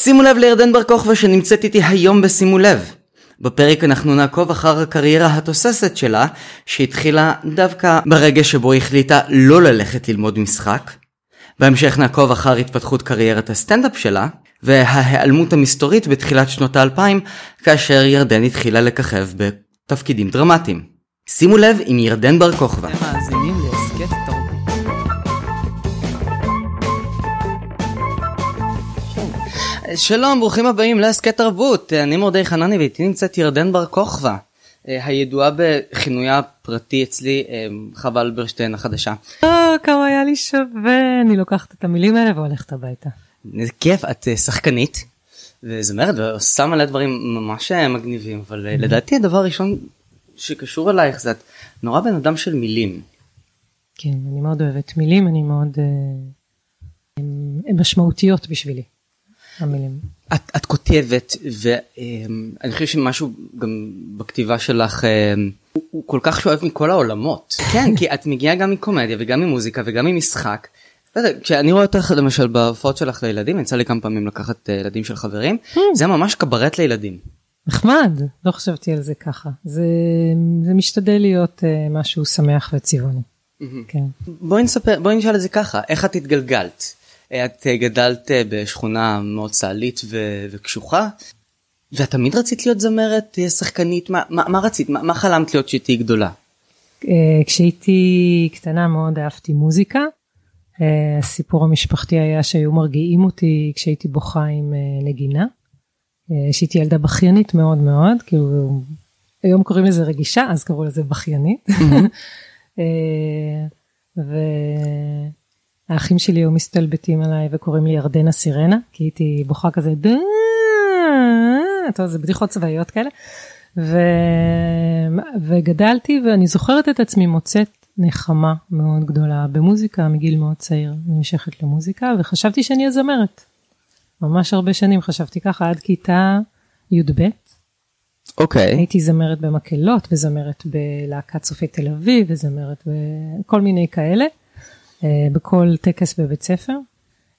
שימו לב לירדן בר כוכבא שנמצאת איתי היום בשימו לב. בפרק אנחנו נעקוב אחר הקריירה התוססת שלה, שהתחילה דווקא ברגע שבו היא החליטה לא ללכת ללמוד משחק. בהמשך נעקוב אחר התפתחות קריירת הסטנדאפ שלה, וההיעלמות המסתורית בתחילת שנות האלפיים, כאשר ירדן התחילה לככב בתפקידים דרמטיים. שימו לב עם ירדן בר כוכבא. אתם מאזינים להסכת שלום, ברוכים הבאים להסכת תרבות. אני מורדי חנני ואיתי נמצאת ירדן בר כוכבא, אה, הידועה בכינויה הפרטי אצלי אה, חווה אלברשטיין החדשה. אה, כמה היה לי שווה, אני לוקחת את המילים האלה והולכת הביתה. איזה כיף, את שחקנית וזמרת ועושה מלא דברים ממש מגניבים, אבל אה, לדעתי הדבר הראשון שקשור אלייך זה את נורא בן אדם של מילים. כן, אני מאוד אוהבת מילים, אני מאוד... הן משמעותיות בשבילי, המילים. את, את כותבת ואני חושב שמשהו גם בכתיבה שלך אה, הוא, הוא כל כך שואב מכל העולמות. כן, כי את מגיעה גם מקומדיה וגם ממוזיקה וגם ממשחק. יודע, כשאני רואה אותך למשל בהופעות שלך לילדים, יצא לי כמה פעמים לקחת אה, ילדים של חברים, זה ממש קברט לילדים. נחמד, לא חשבתי על זה ככה. זה, זה משתדל להיות אה, משהו שמח וצבעוני. כן. בואי נספר, בואי נשאל את זה ככה, איך את התגלגלת? את אה, גדלת אה, בשכונה מאוד צה"לית ו- וקשוחה, ואת תמיד רצית להיות זמרת, אה, שחקנית, מה, מה, מה רצית? מה, מה חלמת להיות שתהיי גדולה? כשהייתי קטנה מאוד אהבתי מוזיקה. הסיפור המשפחתי היה שהיו מרגיעים אותי כשהייתי בוכה עם נגינה. אה, שהייתי ילדה בכיינית מאוד מאוד, כאילו היום קוראים לזה רגישה, אז קראו לזה בכיינית. אה, והאחים שלי היו מסתלבטים עליי וקוראים לי ירדנה סירנה, כי הייתי בוכה כזה דה, יודע, זה בדיחות צבאיות כאלה. ו... וגדלתי ואני זוכרת את עצמי מוצאת נחמה מאוד גדולה במוזיקה מגיל מאוד צעיר, נמשכת למוזיקה וחשבתי שאני אהיה זמרת. ממש הרבה שנים חשבתי ככה עד כיתה י"ב. אוקיי. הייתי זמרת במקהלות וזמרת בלהקת צופי תל אביב וזמרת בכל מיני כאלה, בכל טקס בבית ספר.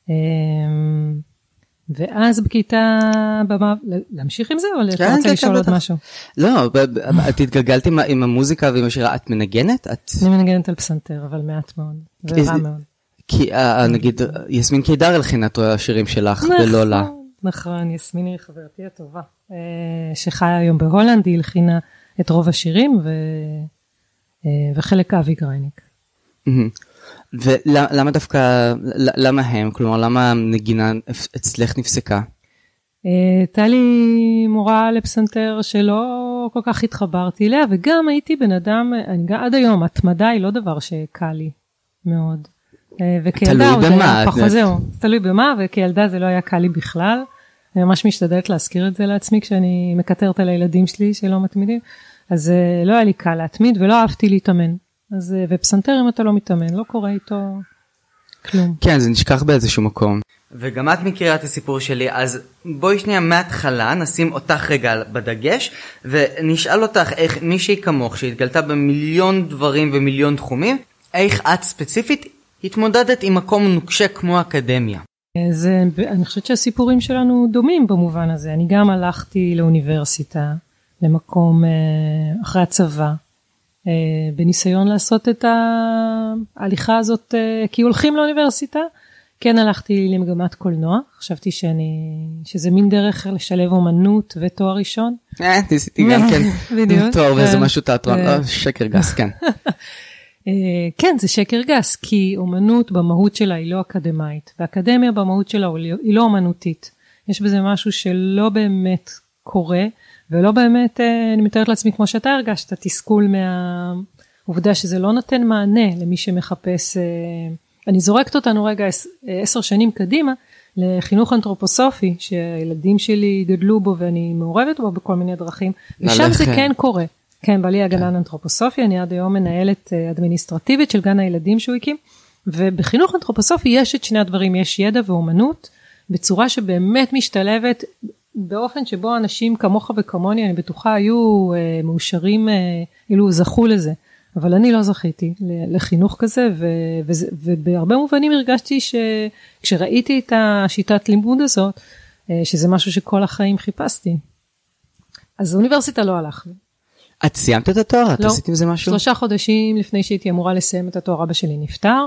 אה, ואז בכיתה במה, להמשיך עם זה או אתה כן, רוצה כן, לשאול כן, עוד. משהו? לא, את התגלגלת עם, המוזיקה ועם השירה, את מנגנת? אני מנגנת על פסנתר אבל מעט מאוד, ורע מאוד. כי אה, נגיד יסמין קידר הלחינה את השירים שלך ולא נכון, נכון, יסמין היא חברתי הטובה, אה, שחיה היום בהולנד, היא הלחינה את רוב השירים. אה, וחלק אבי גרייניק. ולמה דווקא, למה הם? כלומר, למה הנגינה אצלך נפסקה? אה, הייתה לי מורה לפסנתר שלא כל כך התחברתי אליה, וגם הייתי בן אדם, אני גם עד היום, התמדה היא לא דבר שקל לי מאוד. אה, וכילדה תלוי עוד במה, היה את- פחות, זהו, תלוי במה, וכילדה זה לא היה קל לי בכלל. אני ממש משתדלת להזכיר את זה לעצמי כשאני מקטרת על הילדים שלי שלא מתמידים. אז אה, לא היה לי קל להתמיד ולא אהבתי להתאמן. אז, אה, ופסנתר אם אתה לא מתאמן, לא קורה איתו כלום. כן, זה נשכח באיזשהו מקום. וגם את מכירה את הסיפור שלי, אז בואי שנייה מההתחלה נשים אותך רגע בדגש, ונשאל אותך איך מישהי כמוך שהתגלתה במיליון דברים ומיליון תחומים, איך את ספציפית התמודדת עם מקום נוקשה כמו אקדמיה. אז אה, אני חושבת שהסיפורים שלנו דומים במובן הזה. אני גם הלכתי לאוניברסיטה, למקום אה, אחרי הצבא, בניסיון לעשות את ההליכה הזאת, אה, כי הולכים לאוניברסיטה. כן הלכתי למגמת קולנוע, חשבתי שאני, שזה מין דרך לשלב אומנות ותואר ראשון. אה, ניסיתי גם כן. בדיוק. תואר ואיזה כן. משהו תיאטרון, אה. אה, שקר גס, כן. אה, כן, זה שקר גס, כי אומנות במהות שלה היא לא אקדמאית, ואקדמיה במהות שלה היא לא אומנותית. יש בזה משהו שלא באמת קורה, ולא באמת, אה, אני מתארת לעצמי כמו שאתה הרגשת, תסכול מהעובדה שזה לא נותן מענה למי שמחפש, אה, אני זורקת אותנו רגע עש- עשר שנים קדימה, לחינוך אנתרופוסופי, שהילדים שלי גדלו בו ואני מעורבת בו בכל מיני דרכים, ושם זה. כן קורה. כן, בעלי הגנן אנתרופוסופי, אני עד היום מנהלת אה, אדמיניסטרטיבית של גן הילדים שהוא הקים, ובחינוך אנתרופוסופי יש את שני הדברים, יש ידע ואומנות, בצורה שבאמת משתלבת באופן שבו אנשים כמוך וכמוני, אני בטוחה, היו אה, מאושרים, אה, אילו זכו לזה. אבל אני לא זכיתי לחינוך כזה, ו, וזה, ובהרבה מובנים הרגשתי שכשראיתי את השיטת לימוד הזאת, אה, שזה משהו שכל החיים חיפשתי. אז האוניברסיטה לא הלך. את סיימת את התואר? את לא. עשית עם זה משהו? שלושה חודשים לפני שהייתי אמורה לסיים את התואר אבא שלי נפטר,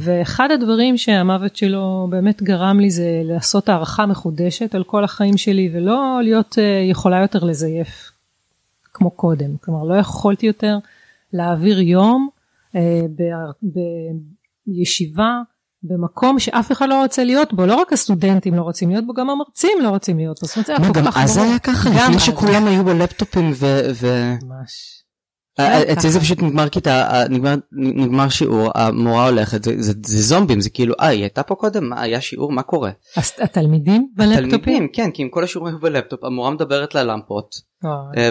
ואחד הדברים שהמוות שלו באמת גרם לי זה לעשות הערכה מחודשת על כל החיים שלי ולא להיות אה, יכולה יותר לזייף כמו קודם. כלומר לא יכולתי יותר להעביר יום ב- בישיבה במקום שאף אחד לא רוצה להיות בו, לא רק הסטודנטים לא רוצים להיות בו, גם המרצים לא רוצים להיות בו. זאת אומרת, זה היה כל גם כך אז זה ברור. היה ככה, גם לפני אז. שכולם היו בלפטופים ו... ממש. אה, היה אצלי זה. פשוט נגמר כיתה, אה, נגמר, נגמר שיעור, המורה הולכת, זה, זה, זה זומבים, זה כאילו, אה, היא הייתה פה קודם, מה, היה שיעור, מה קורה? אז התלמידים בלפטופים? תלמידים, כן, כי אם כל השיעורים היו בלפטופ, המורה מדברת ללמפות. אה,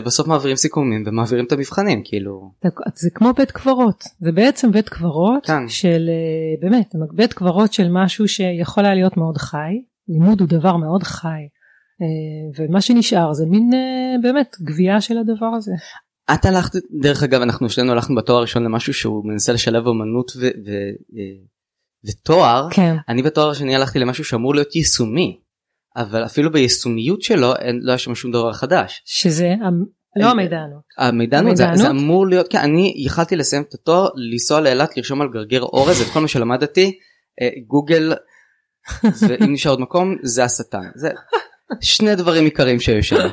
בסוף מעבירים סיכומים ומעבירים את המבחנים, כאילו, זה- כמו בית קברות, זה בעצם בית קברות כן. של אה, באמת בית קברות של משהו שיכול היה להיות מאוד חי, לימוד הוא דבר מאוד חי. אה, ומה שנשאר זה מין אה, באמת גבייה של הדבר הזה. את הלכת, דרך אגב, אנחנו שנינו הלכנו בתואר הראשון למשהו שהוא מנסה לשלב אמנות ו, ו, אה, ותואר, כן, אני בתואר השני הלכתי למשהו שאמור להיות יישומי, אבל אפילו ביישומיות שלו אין, לא היה שם שום דבר חדש. שזה לא המידענות. המידענות זה, זה? אמור להיות, כן, אני יכלתי לסיים את התואר, לנסוע לאילת, לרשום על גרגר אורז את כל מה שלמדתי, אה, גוגל, ואם נשאר עוד מקום, זה השטן. זה שני דברים עיקריים שהיו שם.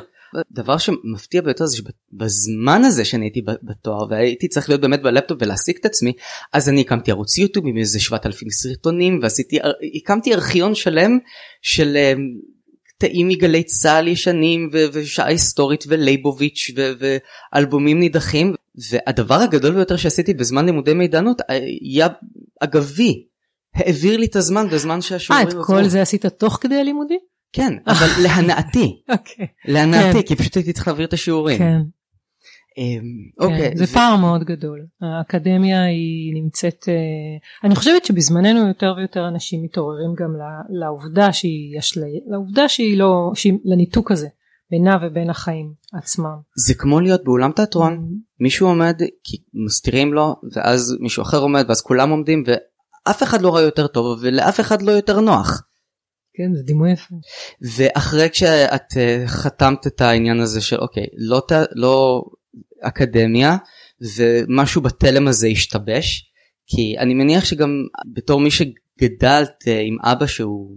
דבר שמפתיע ביותר זה שבזמן הזה שאני הייתי בתואר והייתי צריך להיות באמת בלפטופ ולהעסיק את עצמי אז אני הקמתי ערוץ יוטיוב עם איזה 7,000 סרטונים ועשיתי הקמתי ארכיון שלם של אה, קטעים מגלי צה"ל ישנים ו- ושעה היסטורית ולייבוביץ' ו- ואלבומים נידחים והדבר הגדול ביותר שעשיתי בזמן לימודי מידענות היה אגבי העביר לי את הזמן בזמן אה, שהשיעורים את כל זה עשית תוך כדי הלימודים? כן אבל להנאתי אוקיי. להנאתי כן. כי פשוט הייתי צריך להעביר את השיעורים. כן, אמ, כן, אוקיי. זה פער מאוד גדול. האקדמיה היא נמצאת, אה, אני חושבת שבזמננו יותר ויותר אנשים מתעוררים גם לעובדה שהיא אשליה, לעובדה שהיא לא, לניתוק הזה בינה ובין החיים עצמם. זה כמו להיות באולם. תיאטרון מישהו עומד כי מסתירים לו ואז מישהו אחר עומד ואז כולם עומדים ואף אחד לא רואה יותר טוב ולאף אחד לא יותר נוח. כן, זה דימוי יפה. ואחרי כשאת אה, חתמת את העניין הזה של אוקיי לא, לא אקדמיה ומשהו בתלם הזה השתבש כי אני מניח שגם בתור מי שגדלת אה, עם אבא שהוא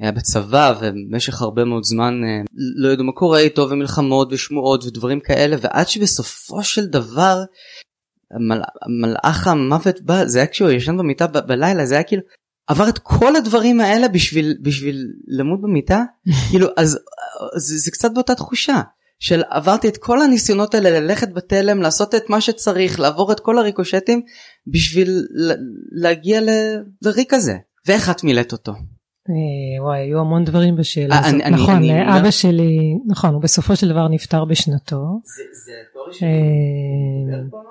היה בצבא ובמשך הרבה מאוד זמן אה, לא ידעו מה קורה איתו ומלחמות ושמועות ודברים כאלה ועד שבסופו של דבר המל... מלאך המוות בא זה היה כשהוא ישן במיטה ב- בלילה זה היה כאילו עבר את כל הדברים האלה בשביל בשביל למות במיטה כאילו אז זה, זה קצת באותה תחושה של עברתי את כל הניסיונות האלה ללכת בתלם לעשות את מה שצריך לעבור את כל הריקושטים בשביל ל- להגיע לריק הזה ואיך את מילאת אותו. אה, וואי, היו המון דברים בשאלה אה, הזאת. נכון, אה, אבא לא- שלי, נכון, הוא בסופו של דבר נפטר בשנתו.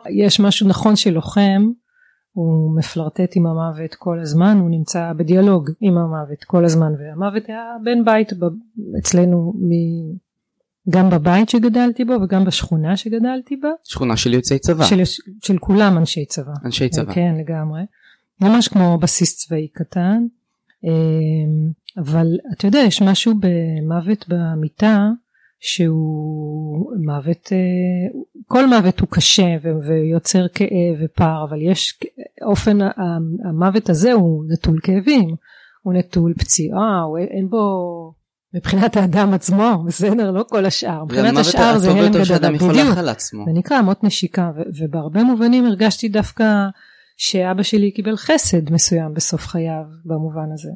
יש משהו נכון שלוחם, הוא מפלרטט עם המוות כל הזמן, הוא נמצא בדיאלוג עם המוות כל הזמן, והמוות היה בן בית ב- אצלנו, מ- גם בבית שגדלתי בו וגם בשכונה שגדלתי בה, שכונה של יוצאי צבא של, של כולם אנשי צבא. אנשי צבא. כן, לגמרי. ממש כמו בסיס צבאי קטן. אמ, אבל אתה יודע, יש משהו במוות במיטה שהוא מוות, אה, כל מוות הוא קשה ויוצר כאב ופער, אבל יש אופן, המוות הזה הוא נטול כאבים, הוא נטול פציעה, הוא אין בו, מבחינת האדם עצמו, בסדר, לא כל השאר, מבחינת השאר זה הלם גדול, בדיוק. זה נקרא אמות נשיקה ובהרבה מובנים הרגשתי דווקא שאבא שלי קיבל חסד מסוים בסוף חייו במובן הזה.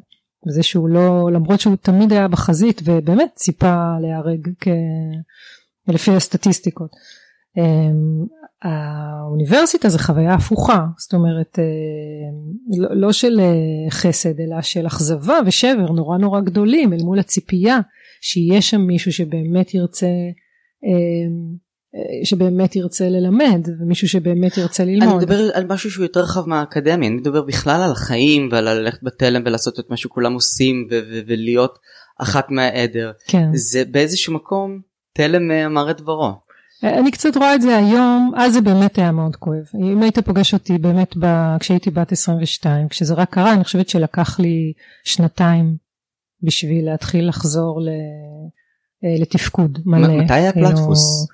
זה שהוא לא למרות שהוא תמיד היה בחזית ובאמת ציפה להיהרג כ... לפי הסטטיסטיקות. אמ, האוניברסיטה זה חוויה הפוכה זאת אומרת אה, לא, לא של אה, חסד אלא של אכזבה ושבר נורא נורא גדולים אל מול הציפייה שיהיה שם מישהו שבאמת ירצה אמ, שבאמת ירצה ללמד ומישהו שבאמת ירצה אני ללמוד. מדבר על משהו שהוא יותר רחב מהאקדמיה, אני מדבר בכלל על החיים ועל ללכת בתלם ולעשות את מה שכולם עושים ו- ו- ולהיות אחת מהעדר. כן. זה באיזשהו מקום תלם אה, אמר את דברו. אני קצת רואה את זה היום, אז זה באמת היה מאוד כואב. אם היית פוגש אותי באמת ב... כשהייתי בת 22, כשזה רק קרה, אני חושבת שלקח לי שנתיים בשביל להתחיל לחזור ל, אה, לתפקוד מלא. מתי היה פלטפוס?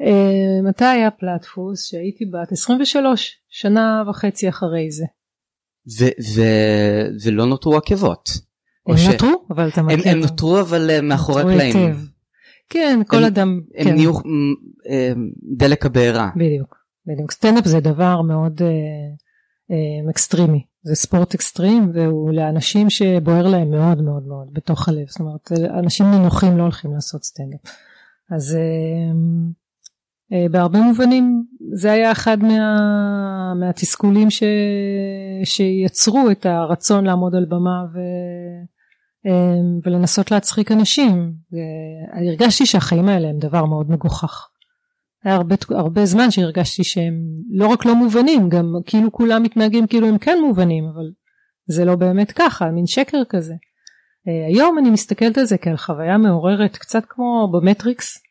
אה, מתי היה פלטפוס? שהייתי בת 23, שנה וחצי אחרי זה. ו- ו- ולא נותרו עקבות. הם ש- נותרו, אבל אתה הם, מכיר. הם נותרו אבל אה, מאחורי הקלעים. כן, כל הם- אדם, הם כן, נהיו אה, דלק הבעירה. בדיוק, בדיוק. סטנדאפ זה דבר מאוד אה, אה, אקסטרימי, זה ספורט אקסטרים והוא לאנשים שבוער להם מאוד מאוד מאוד בתוך הלב, זאת אומרת אנשים נינוחים לא הולכים לעשות סטנדאפ. אז אה, בהרבה מובנים זה היה אחד מה, מהתסכולים ש, שיצרו את הרצון לעמוד על במה ו, אה, ולנסות להצחיק אנשים. אה, הרגשתי שהחיים האלה הם דבר מאוד מגוחך. היה הרבה, הרבה זמן שהרגשתי שהם לא רק לא מובנים, גם כאילו כולם מתנהגים כאילו הם כן מובנים, אבל זה לא באמת ככה, מין שקר כזה. אה, היום אני מסתכלת על זה כעל חוויה מעוררת, קצת כמו במטריקס,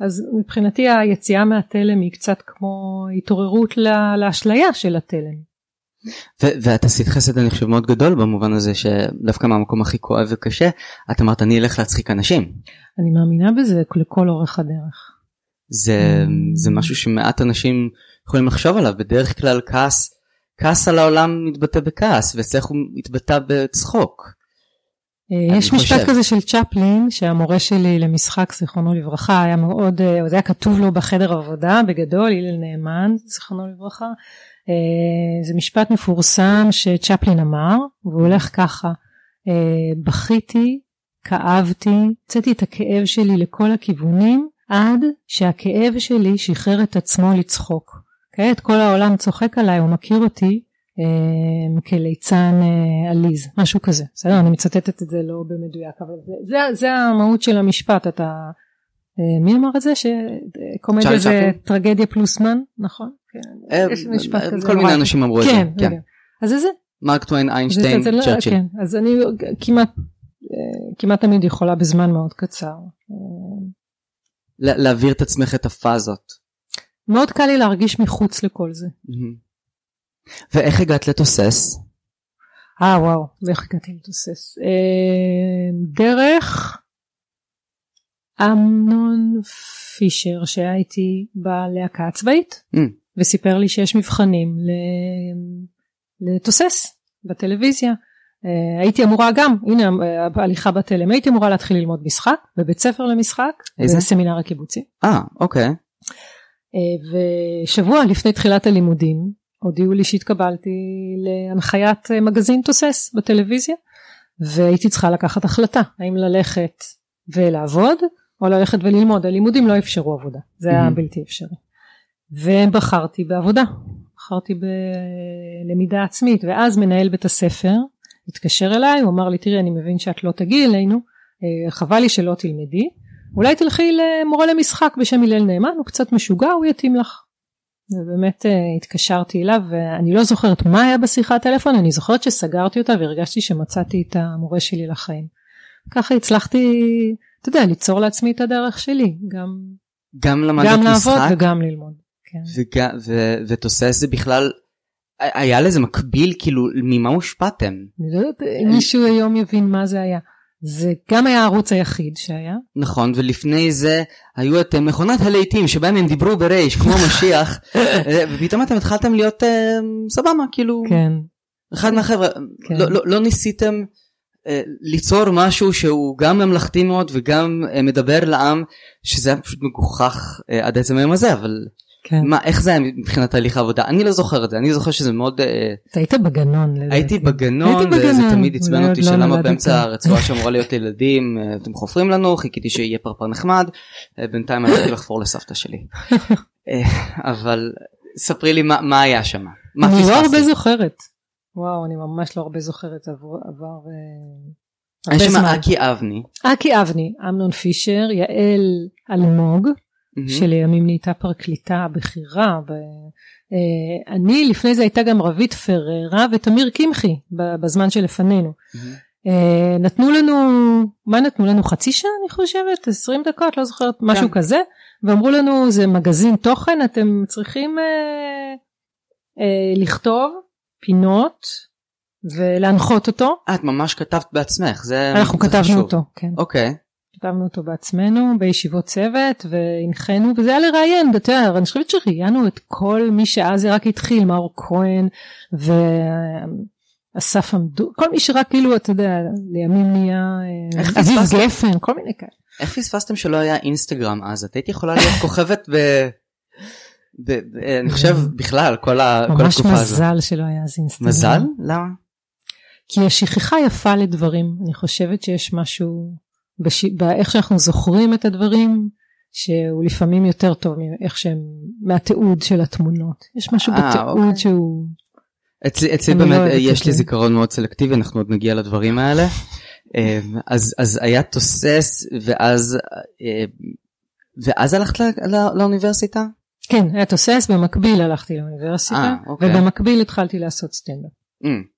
אז מבחינתי היציאה מהתלם היא קצת כמו התעוררות לה- לאשליה של התלם. ו- ואת עשית חסד אני חושב מאוד גדול במובן הזה שדווקא מהמקום הכי כואב וקשה את אמרת אני אלך להצחיק אנשים. אני מאמינה בזה לכל אורך הדרך. זה, Mm. זה משהו שמעט אנשים יכולים לחשוב עליו בדרך כלל כעס כעס על העולם מתבטא בכעס ואצלך הוא מתבטא בצחוק. אה, יש משפט חושב. כזה של צ'פלין שהמורה שלי למשחק זיכרונו לברכה היה מאוד אה, זה היה כתוב לו בחדר עבודה בגדול הלל נאמן זיכרונו לברכה. אה, זה משפט מפורסם שצ'פלין אמר והוא הולך ככה. בכיתי כאבתי הוצאתי את הכאב שלי לכל הכיוונים עד שהכאב שלי שחרר את עצמו לצחוק. כעת כל העולם צוחק עליי הוא מכיר אותי כליצן אה, עליז משהו כזה בסדר אני מצטטת את זה לא במדויק אבל זה, זה, זה המהות של המשפט אתה אה, מי אמר את זה שקומדיה זה? טרגדיה פלוס מן נכון כן. אה, יש משפט אה, כזה כל מיני. אנשים אמרו את זה. כן, כן. אז זה זה מרק טוויין איינשטיין לא- צ'רצ'יל. כן, אז אני כמעט אה, כמעט תמיד יכולה בזמן מאוד קצר אה, לה- להעביר את עצמך את הפאזות. מאוד קל לי להרגיש מחוץ לכל זה מהמם. ואיך הגעת לתוסס? אה וואו ואיך הגעתי לתוסס אה, דרך אמנון פישר שהיה איתי בלהקה הצבאית Mm. וסיפר לי שיש מבחנים לתוסס בטלוויזיה אה, הייתי אמורה גם הנה אה, ההליכה בתלם הייתי אמורה להתחיל ללמוד משחק בבית ספר למשחק איזה? בסמינר הקיבוצי אה אוקיי. אה, ושבוע לפני תחילת הלימודים הודיעו לי שהתקבלתי להנחיית אה, מגזין תוסס בטלוויזיה והייתי צריכה לקחת החלטה האם ללכת ולעבוד או ללכת וללמוד הלימודים לא אפשרו עבודה זה היה. בלתי אפשרי ובחרתי בעבודה בחרתי בלמידה עצמית ואז מנהל בית הספר התקשר אליי הוא אמר לי תראי אני מבין שאת לא תגיעי אלינו אה, חבל לי שלא תלמדי אולי תלכי למורה למשחק בשם הלל נאמן הוא קצת משוגע הוא יתאים לך. ובאמת אה, התקשרתי אליו ואני לא זוכרת מה היה בשיחת טלפון אני זוכרת שסגרתי אותה והרגשתי שמצאתי את המורה שלי לחיים. ככה הצלחתי אתה יודע ליצור לעצמי את הדרך שלי גם, גם למדת גם לעבוד משחק וגם ללמוד. כן. וג- ו- ותוסס זה בכלל היה לזה מקביל כאילו ממה הושפעתם? אני לא יודעת אם מישהו היום יבין מה זה היה. זה גם היה הערוץ היחיד שהיה. נכון ולפני זה היו את אה, מכונת הלהיטים שבהם הם דיברו ברייש כמו משיח אה, ופתאום אתם התחלתם להיות אה, סבבה כאילו כן. אחד מהחבר'ה כן. לא, לא, לא ניסיתם אה, ליצור משהו שהוא גם ממלכתי מאוד וגם אה, מדבר לעם שזה היה פשוט מגוחך אה, עד עצם היום הזה אבל כן. מה איך זה היה מבחינת תהליך העבודה אני לא זוכר את זה אני זוכר שזה מאוד אה, אתה היית בגנון. הייתי בגנון הייתי וזה בגנון, תמיד עצבן אותי לא שלמה. באמצע הרצועה שאמורה להיות ילדים אה, אתם חופרים לנו חיכיתי שיהיה פרפר נחמד אה, בינתיים הלכתי לחפור לסבתא שלי אבל ספרי לי מה מה היה שם מה אני לא הרבה פספסתי זוכרת. וואו אני ממש לא הרבה זוכרת עבר, עבר היה הרבה שם. אקי אבני אקי אבני, אמנון פישר, יעל אלמוג מהמם. שלימים נהייתה פרקליטה בכירה. ב- אה, אני לפני זה הייתה גם רבית פררה ותמיר קמחי בזמן שלפנינו. מהמם. אה, נתנו לנו, מה נתנו לנו? חצי שעה אני חושבת? 20 דקות? לא זוכרת, משהו כן. כזה. ואמרו לנו זה מגזין תוכן אתם צריכים אה, אה, לכתוב פינות ולהנחות אותו. את ממש כתבת בעצמך, זה אנחנו כתבנו חשוב. אותו, כן. אוקיי. כתבנו אותו בעצמנו בישיבות צוות והנחינו וזה היה לראיין, אתה יודע, אני חושבת שראיינו את כל מי שאז זה רק התחיל, מאור כהן ואסף עמדו, כל מי שרק כאילו אתה יודע, לימים נהיה אה, אביב פספסת? גפן, כל מיני כאלה. איך פספסתם שלא היה אינסטגרם אז? את היית יכולה להיות כוכבת ב... ב... ב... אני חושב בכלל כל, ה... כל ממש התקופה הזו. מזל שלא היה אז אינסטגרם. מזל? למה? כי יש שכחה יפה לדברים, אני חושבת שיש משהו בש... באיך שאנחנו זוכרים את הדברים, שהוא לפעמים יותר טוב מאיך שהם, מהתיעוד של התמונות. יש משהו אה, בתיעוד אוקיי. שהוא, אצלי, אצלי אני לא באמת אוהבת יש לי. זיכרון מאוד סלקטיבי אנחנו עוד נגיע לדברים האלה. אה, אז אז היה תוסס ואז אה, ואז הלכת ל- ל- לאוניברסיטה? כן, היה תוסס, במקביל הלכתי לאוניברסיטה, אה, אוקיי. ובמקביל התחלתי לעשות סטנדאפ. Mm.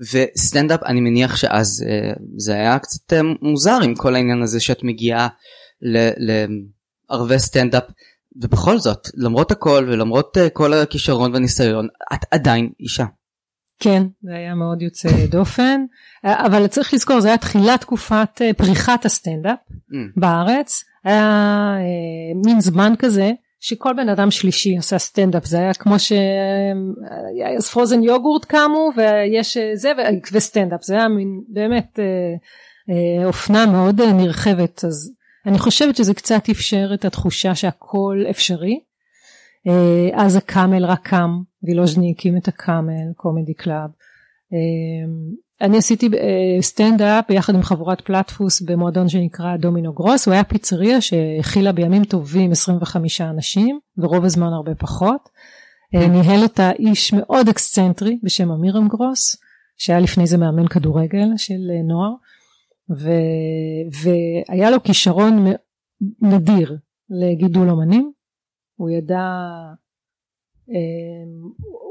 וסטנדאפ אני מניח שאז אה, זה היה קצת אה, מוזר עם כל העניין הזה שאת מגיעה לערבי סטנדאפ ובכל זאת למרות הכל ולמרות אה, כל הכישרון והניסיון את עדיין אישה. כן, זה היה מאוד יוצא דופן, אבל צריך לזכור, זה היה תחילת תקופת פריחת הסטנדאפ. Mm. בארץ היה מין זמן כזה שכל בן אדם שלישי עשה סטנדאפ זה היה כמו שאז frozen yogurt קמו ויש אה, זה ו- וסטנדאפ זה היה מין באמת אה, אה, אופנה מאוד נרחבת אז אני חושבת שזה קצת אפשר את התחושה שהכל אפשרי. אז הקאמל רק קם וילוז'ני הקים את הקאמל קומדי קלאב. אני עשיתי אה, סטנדאפ ביחד עם חבורת פלטפוס במועדון שנקרא דומינו גרוס הוא היה פיצריה שהכילה בימים טובים 25 אנשים ורוב הזמן הרבה פחות. אה, ניהל אותה איש מאוד אקסצנטרי בשם אמירם גרוס שהיה לפני זה מאמן כדורגל של אה, נוער ו, והיה לו כישרון נדיר לגידול אומנים הוא ידע אה,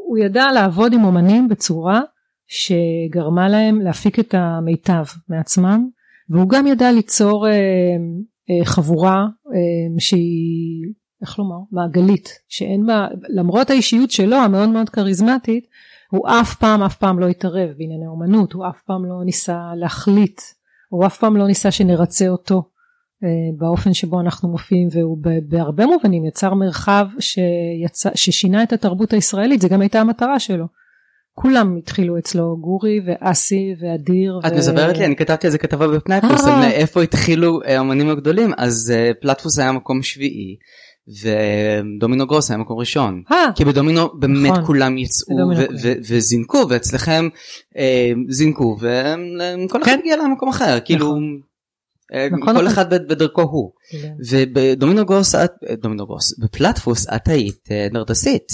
הוא ידע לעבוד עם אומנים בצורה שגרמה להם להפיק את המיטב מעצמם והוא גם ידע ליצור אה, אה, חבורה אה, שהיא איך לומר מעגלית שאין בה למרות האישיות שלו המאוד מאוד כריזמטית הוא אף פעם אף פעם לא התערב בענייני אומנות הוא אף פעם לא ניסה להחליט הוא אף פעם לא ניסה שנרצה אותו אה, באופן שבו אנחנו מופיעים והוא בהרבה מובנים יצר מרחב שיצא, ששינה את התרבות הישראלית זה גם הייתה המטרה שלו. כולם התחילו אצלו גורי ואסי ואדיר. את ו- מספרת לי אני כתבתי על זה כתבה בפנייפוס אה. על מאיפה התחילו אה, האמנים הגדולים אז אה, פלטפוס היה מקום שביעי ודומינו גרוס היה מקום ראשון. אה, כי בדומינו באמת נכון. כולם יצאו וזינקו ואצלכם אה, זינקו וכל אחד כן. הגיע למקום אחר כאילו אה, נכון, כל נכון. אחד בדרכו הוא כן. ובדומינו גרוס את אה, דומינו גרוס בפלטפוס את היית אה, נרדסית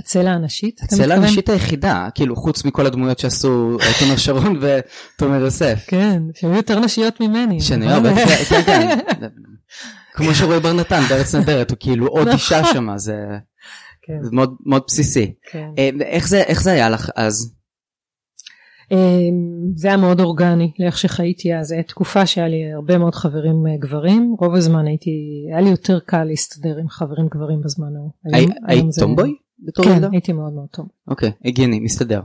הצלע הנשית. הצלע? הנשית היחידה כאילו חוץ מכל הדמויות שעשו אה, תומר שרון ותומר יוסף. כן, שהיו יותר נשיות ממני. שאני אבל- הרבה, כן, כן, כמו שרועי בר נתן בארץ נהדרת, הוא כאילו עוד אישה שמה, זה כן, זה מאוד בסיסי. כן. אה, איך זה היה לך אז? אמ, זה היה מאוד אורגני לאיך שחייתי אז, הייתה תקופה שהיה לי הרבה מאוד חברים אה, גברים, רוב הזמן הייתי, היה לי יותר קל להסתדר עם חברים גברים בזמן ההוא. היית tomboy? בתור כן, ילדה? הייתי מאוד מאוד tomboy. אוקיי, הגיוני, מסתדר.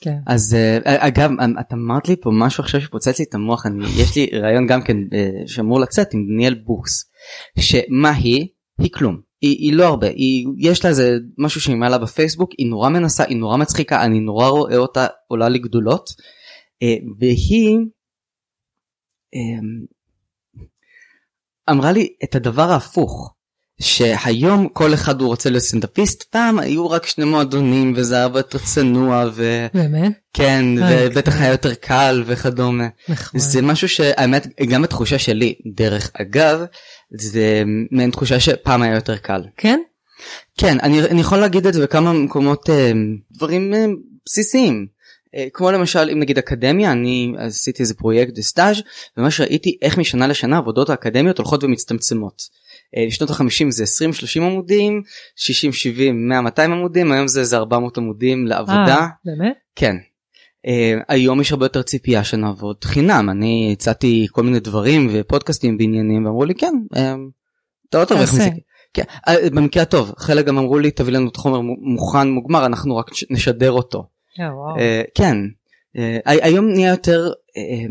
כן. אז אה, אגב, את אמרת לי פה משהו עכשיו שפוצץ לי את המוח, אני- יש לי רעיון גם כן אה, שאמור לצאת עם דניאל בוקס, שמה היא? היא כלום. היא, היא לא הרבה, היא, יש לה איזה משהו שהיא מעלה בפייסבוק, היא נורא מנסה, היא נורא מצחיקה, אני נורא רואה אותה עולה לגדולות, אה, והיא אה, אמרה לי את הדבר ההפוך, שהיום כל אחד הוא רוצה להיות סטנדאפיסט, פעם היו רק שני מועדונים וזה היה הרבה יותר צנוע וכן, באמת? כן, אה, ובטח כן. היה יותר קל וכדומה. נחמד. זה משהו שהאמת גם התחושה שלי דרך אגב זה מעין תחושה שפעם היה יותר קל. כן? כן אני, אני יכול להגיד את זה בכמה מקומות אה, דברים אה, בסיסיים. כמו למשל אם נגיד אקדמיה אני עשיתי איזה פרויקט סטאז' וממש ראיתי איך משנה לשנה עבודות האקדמיות הולכות ומצטמצמות. אה, בשנות ה-50 זה 20-30 עמודים, 60-70, 100-200 עמודים, היום זה איזה 400 עמודים לעבודה. אה, באמת? כן. Uh, היום יש הרבה יותר ציפייה שנעבוד חינם אני הצעתי כל מיני דברים ופודקאסטים בעניינים ואמרו לי כן uh, אתה לא תרוויח. מזה. כן, uh, במקרה הטוב חלק גם אמרו לי תביא לנו את החומר מו- מוכן מוגמר אנחנו רק נש- נשדר אותו. אה, וואו. Uh, כן אה, היום נהיה יותר אה,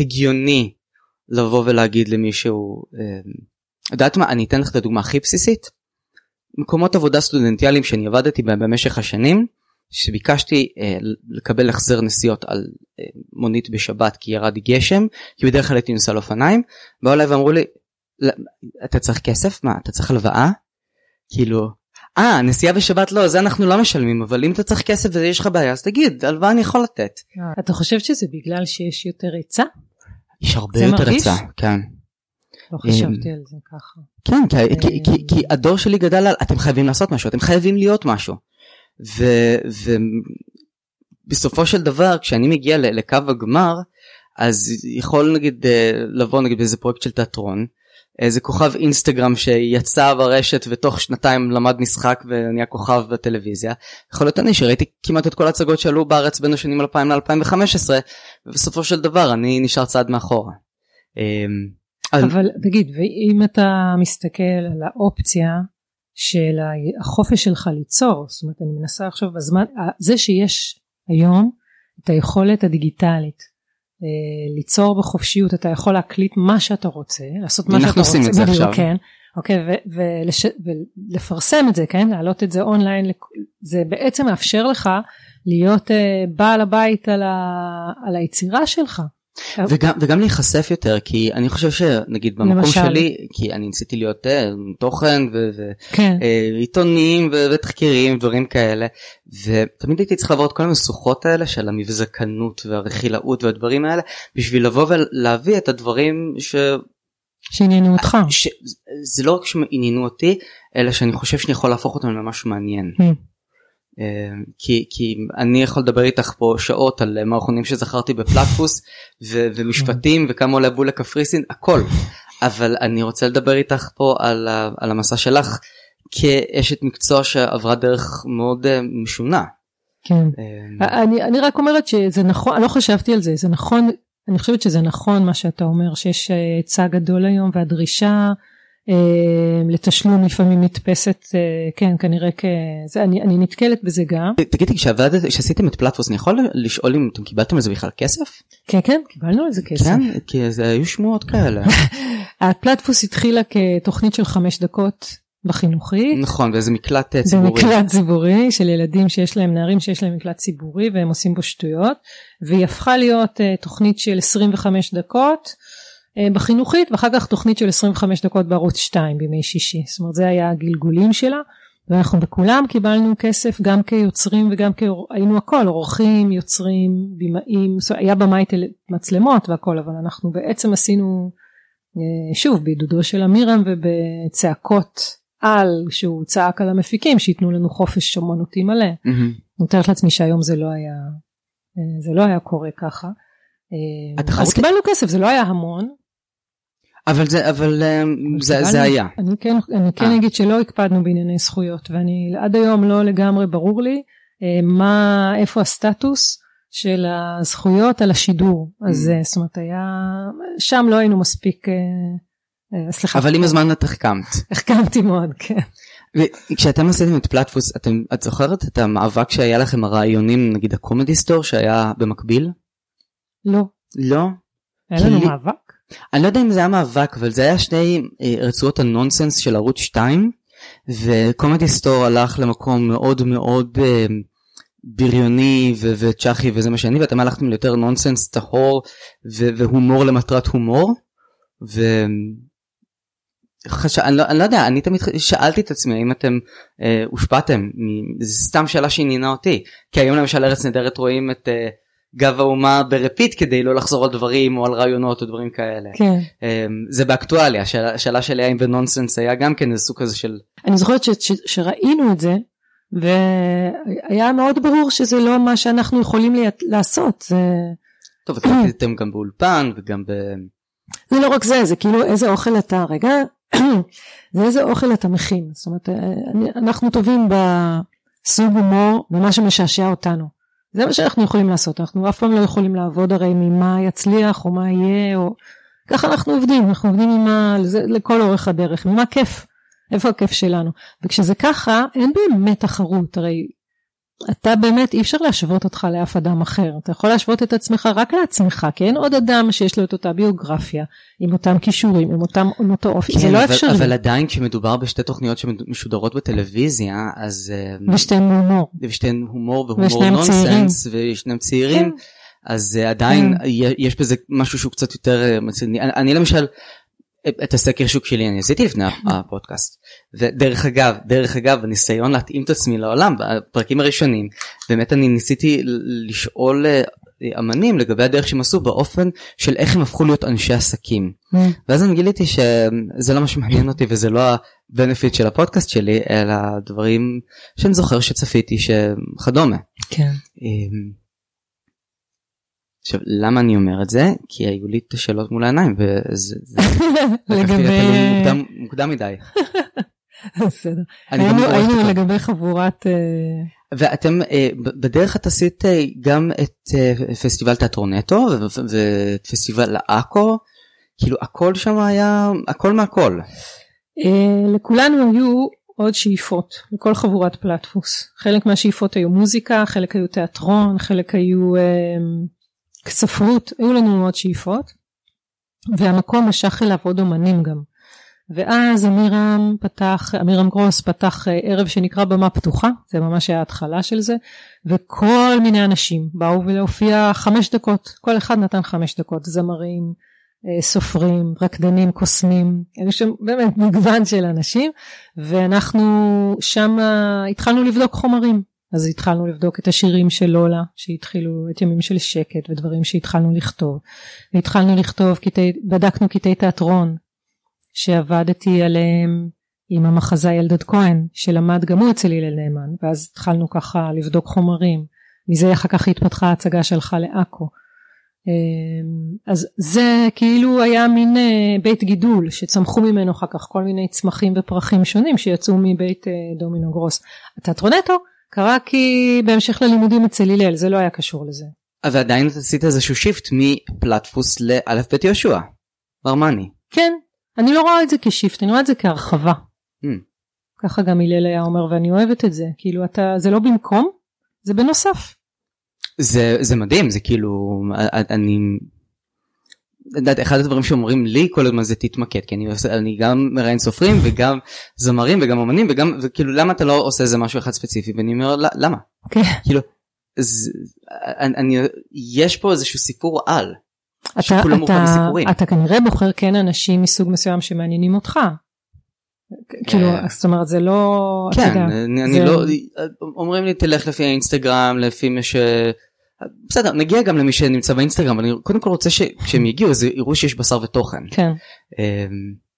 הגיוני לבוא ולהגיד למישהו, אה, יודעת מה, אני אתן לך את הדוגמה הכי בסיסית. מקומות עבודה סטודנטיאליים שאני עבדתי בהם במשך השנים, שביקשתי אה, לקבל החזר נסיעות על אה, מונית בשבת כי ירד גשם, כי בדרך כלל הייתי נוסע על אופניים, באו אליי ואמרו לי, אתה צריך כסף? מה, אתה צריך הלוואה? כאילו, אה, נסיעה בשבת לא, זה אנחנו לא משלמים, אבל אם אתה צריך כסף ויש לך בעיה, אז תגיד, הלוואה אני יכול לתת. אתה חושב שזה בגלל שיש יותר היצע? יש הרבה יותר היצע, כן. לא חשבתי על זה ככה. כן, כי הדור שלי גדל על, אתם חייבים לעשות משהו, אתם חייבים להיות משהו. ובסופו של דבר, כשאני מגיע לקו הגמר, אז יכול נגיד אה, לבוא נגיד באיזה פרויקט של תיאטרון, איזה כוכב אינסטגרם שיצא ברשת ותוך שנתיים למד משחק ונהיה כוכב בטלוויזיה. יכול להיות אני שראיתי כמעט את כל ההצגות שעלו בארץ בין השנים 2000 ל-2015 ובסופו של דבר אני נשאר צעד מאחורה. אבל תגיד ואם אתה מסתכל על האופציה של החופש שלך ליצור זאת אומרת אני מנסה עכשיו בזמן זה שיש היום את היכולת הדיגיטלית אה, ליצור בחופשיות אתה יכול להקליט מה שאתה רוצה לעשות מה שאתה רוצה. אנחנו עושים את זה עכשיו. כן. אוקיי ולפרסם את זה כן להעלות את זה אונליין זה בעצם מאפשר לך להיות אה, בעל הבית על, ה, על היצירה שלך. וגם, וגם להיחשף יותר כי אני חושב שנגיד במקום למשל. שלי כי אני ניסיתי להיות uh, תוכן ועיתונים כן. uh, ותחקירים דברים כאלה ותמיד הייתי צריך לעבור את כל המשוכות האלה של המבזקנות והרכילאות והדברים האלה בשביל לבוא ולהביא את הדברים ש... שעניינו אותך. ש... זה לא רק שעניינו אותי אלא שאני חושב שאני יכול להפוך אותם למשהו מעניין. Mm. אמ, כי, כי אני יכול לדבר איתך פה שעות על מערכונים שזכרתי בפלטפוס ו, ומשפטים וכמה עולה בול לקפריסין הכל אבל אני רוצה לדבר איתך פה על, ה, על המסע שלך כאשת מקצוע שעברה דרך מאוד uh, משונה. כן. אמ, אני, אני רק אומרת שזה נכון, אני לא חשבתי על זה, זה נכון, אני חושבת שזה נכון מה שאתה אומר, שיש היצע גדול היום והדרישה אה, לתשלום לפעמים נתפסת אה, כן כנראה כזה אני, אני נתקלת בזה גם. תגידי כשעבדת כשעשיתם את פלטפוס אני יכול לשאול אם אתם קיבלתם על זה בכלל כסף? כן כן קיבלנו על זה כסף. כן כי זה היו שמועות כאלה. הפלטפוס התחילה כתוכנית של חמש דקות בחינוכי. נכון וזה מקלט אה, ציבורי. זה מקלט ציבורי של ילדים שיש להם נערים שיש להם מקלט ציבורי והם עושים בו שטויות והיא הפכה להיות תוכנית של 25 דקות. אה, בחינוכית ואחר כך תוכנית של 25 דקות בערוץ 2 בימי שישי זאת אומרת זה היה הגלגולים שלה ואנחנו בכולם קיבלנו כסף גם כיוצרים וגם היינו הכל עורכים יוצרים במאים היה במאי מצלמות והכל אבל אנחנו בעצם עשינו אה, שוב בעידודו של אמירם ובצעקות על שהוא צעק על המפיקים שייתנו לנו חופש אומנותי מלא. Mm-hmm. אני מתארת לעצמי שהיום זה לא היה אה, זה לא היה קורה ככה. אז קיבלנו כסף זה לא היה המון אבל זה אבל אמ, זה, זה היה. אני כן, אני כן אה. אגיד שלא הקפדנו בענייני זכויות ואני עד היום לא לגמרי ברור לי אה, מה איפה הסטטוס של הזכויות על השידור אז mm. אה, זאת אומרת היה שם לא היינו מספיק סליחה. אבל עם הזמן את החכמת. החכמתי מאוד כן. וכשאתם עשיתם את פלטפוס אתם את זוכרת את המאבק שהיה לכם הרעיונים נגיד הקומדי סטור שהיה במקביל? לא. לא? היה לנו מאבק? אני לא יודע אם זה היה מאבק אבל זה היה שני אה, רצועות הנונסנס של ערוץ 2 וקומדי סטור הלך למקום מאוד מאוד אה, בריוני וצ'אחי וזה מה שאני ואתם הלכתם ליותר נונסנס טהור והומור למטרת הומור. ו... חש... אני, לא, אני לא יודע אני תמיד שאלתי את עצמי האם אתם אה, הושפעתם זה סתם שאלה שעניינה אותי כי היום למשל ארץ נהדרת רואים את אה, גב האומה ברפיט כדי לא לחזור על דברים או על רעיונות או דברים כאלה. כן. אמ, זה באקטואליה, השאלה שלי האם בנונסנס היה גם כן איזה סוג כזה של... אני זוכרת ש, ש, שראינו את זה והיה מאוד ברור שזה לא מה שאנחנו יכולים לי, לעשות. זה... טוב, אתם הייתם גם באולפן וגם ב... זה לא רק זה, זה כאילו איזה אוכל אתה, רגע, זה איזה אוכל אתה מכין. זאת אומרת, אה, אנחנו טובים בסוג הומור במה שמשעשע אותנו. זה מה שאנחנו יכולים לעשות, אנחנו אף פעם לא יכולים לעבוד הרי ממה יצליח או מה יהיה, או ככה אנחנו עובדים, אנחנו עובדים ממה, לזה, לכל אורך הדרך, ממה כיף, איפה הכיף שלנו. וכשזה ככה, אין באמת תחרות, הרי אתה באמת אי אפשר להשוות אותך לאף אדם אחר אתה יכול להשוות את עצמך רק לעצמך כי אין עוד אדם שיש לו את אותה ביוגרפיה עם אותם כישורים עם אותם עם אותו אופי כן, זה לא אבל, אפשרי אבל עדיין כשמדובר בשתי תוכניות שמשודרות בטלוויזיה אז אה, ושתיהן הומור ושתיהן הומור והומור נונסנס ושניהם צעירים כן. אז אה, עדיין כן. יש בזה משהו שהוא קצת יותר אה, מצויני. אני, אני למשל את הסקר שוק שלי אני עשיתי לפני הפודקאסט. ודרך אגב דרך אגב הניסיון להתאים את עצמי לעולם בפרקים הראשונים באמת אני ניסיתי לשאול אה, אמנים לגבי הדרך שהם עשו באופן של איך הם הפכו להיות אנשי עסקים. ואז אני גיליתי שזה לא מה שמעניין אותי וזה לא הבנפיט של הפודקאסט שלי אלא דברים שאני זוכר שצפיתי שכדומה. כן. אמ, עכשיו למה אני אומר את זה כי היו לי את השאלות מול העיניים וזה לגבי מוקדם, מדי. בסדר היינו. לגבי חבורת אה, ואתם אה, בדרך את עשית אה, גם את פסטיבל תיאטרון נטו ואת פסטיבל עכו כאילו הכל שם היה הכל מהכל. לכולנו היו עוד שאיפות לכל חבורת פלטפוס חלק מהשאיפות היו מוזיקה חלק היו תיאטרון חלק היו ספרות היו לנו עוד שאיפות והמקום משך אליו עוד אומנים גם ואז עמירם פתח עמירם גרוס פתח אה, ערב שנקרא במה פתוחה זה ממש היה ההתחלה של זה וכל מיני אנשים באו ולהופיע חמש דקות כל אחד נתן חמש דקות זמרים אה, סופרים, רקדנים, קוסמים, היו שם באמת מגוון של אנשים ואנחנו שם התחלנו לבדוק חומרים. אז התחלנו לבדוק את השירים של לולה שהתחילו את ימים של שקט ודברים שהתחלנו לכתוב. והתחלנו לכתוב, קטעי, בדקנו קטעי תיאטרון שעבדתי עליהם עם המחזאי אלדד כהן שלמד גם הוא אצל הלל נאמן ואז התחלנו ככה לבדוק חומרים. מזה אחר כך התפתחה ההצגה שלך לעכו. אמ, אז זה כאילו היה מין אה, בית גידול שצמחו ממנו אחר כך כל מיני צמחים ופרחים שונים שיצאו מבית אה, דומינו גרוס. התיאטרונטו קרה כי בהמשך ללימודים אצל הלל זה לא היה קשור לזה. אבל עדיין עשית איזשהו shift מפלטפוס לא.ב. יהושע. ברמני. כן, אני לא רואה את זה כ shift, אני רואה את זה כהרחבה. Hmm. ככה גם הלל היה אומר ואני אוהבת את זה, כאילו אתה, זה לא במקום, זה בנוסף. זה זה מדהים זה כאילו אני. יודעת, אחד הדברים שאומרים לי כל הזמן זה תתמקד כי אני עושה אני גם מראיין סופרים וגם זמרים וגם אמנים וגם וכאילו למה אתה לא עושה איזה משהו אחד ספציפי ואני אומר "ל- למה כן. כאילו זה, אני, אני יש פה איזשהו סיפור על אתה, אתה. אתה כנראה בוחר כן אנשים מסוג מסוים שמעניינים אותך. כאילו, אה. זאת אומרת זה לא, כן אני, לא אומרים לי תלך לפי האינסטגרם לפי מי ש... בסדר נגיע גם למי שנמצא באינסטגרם אני קודם כל רוצה שכשהם יגיעו אז יראו שיש בשר ותוכן. כן, אמ,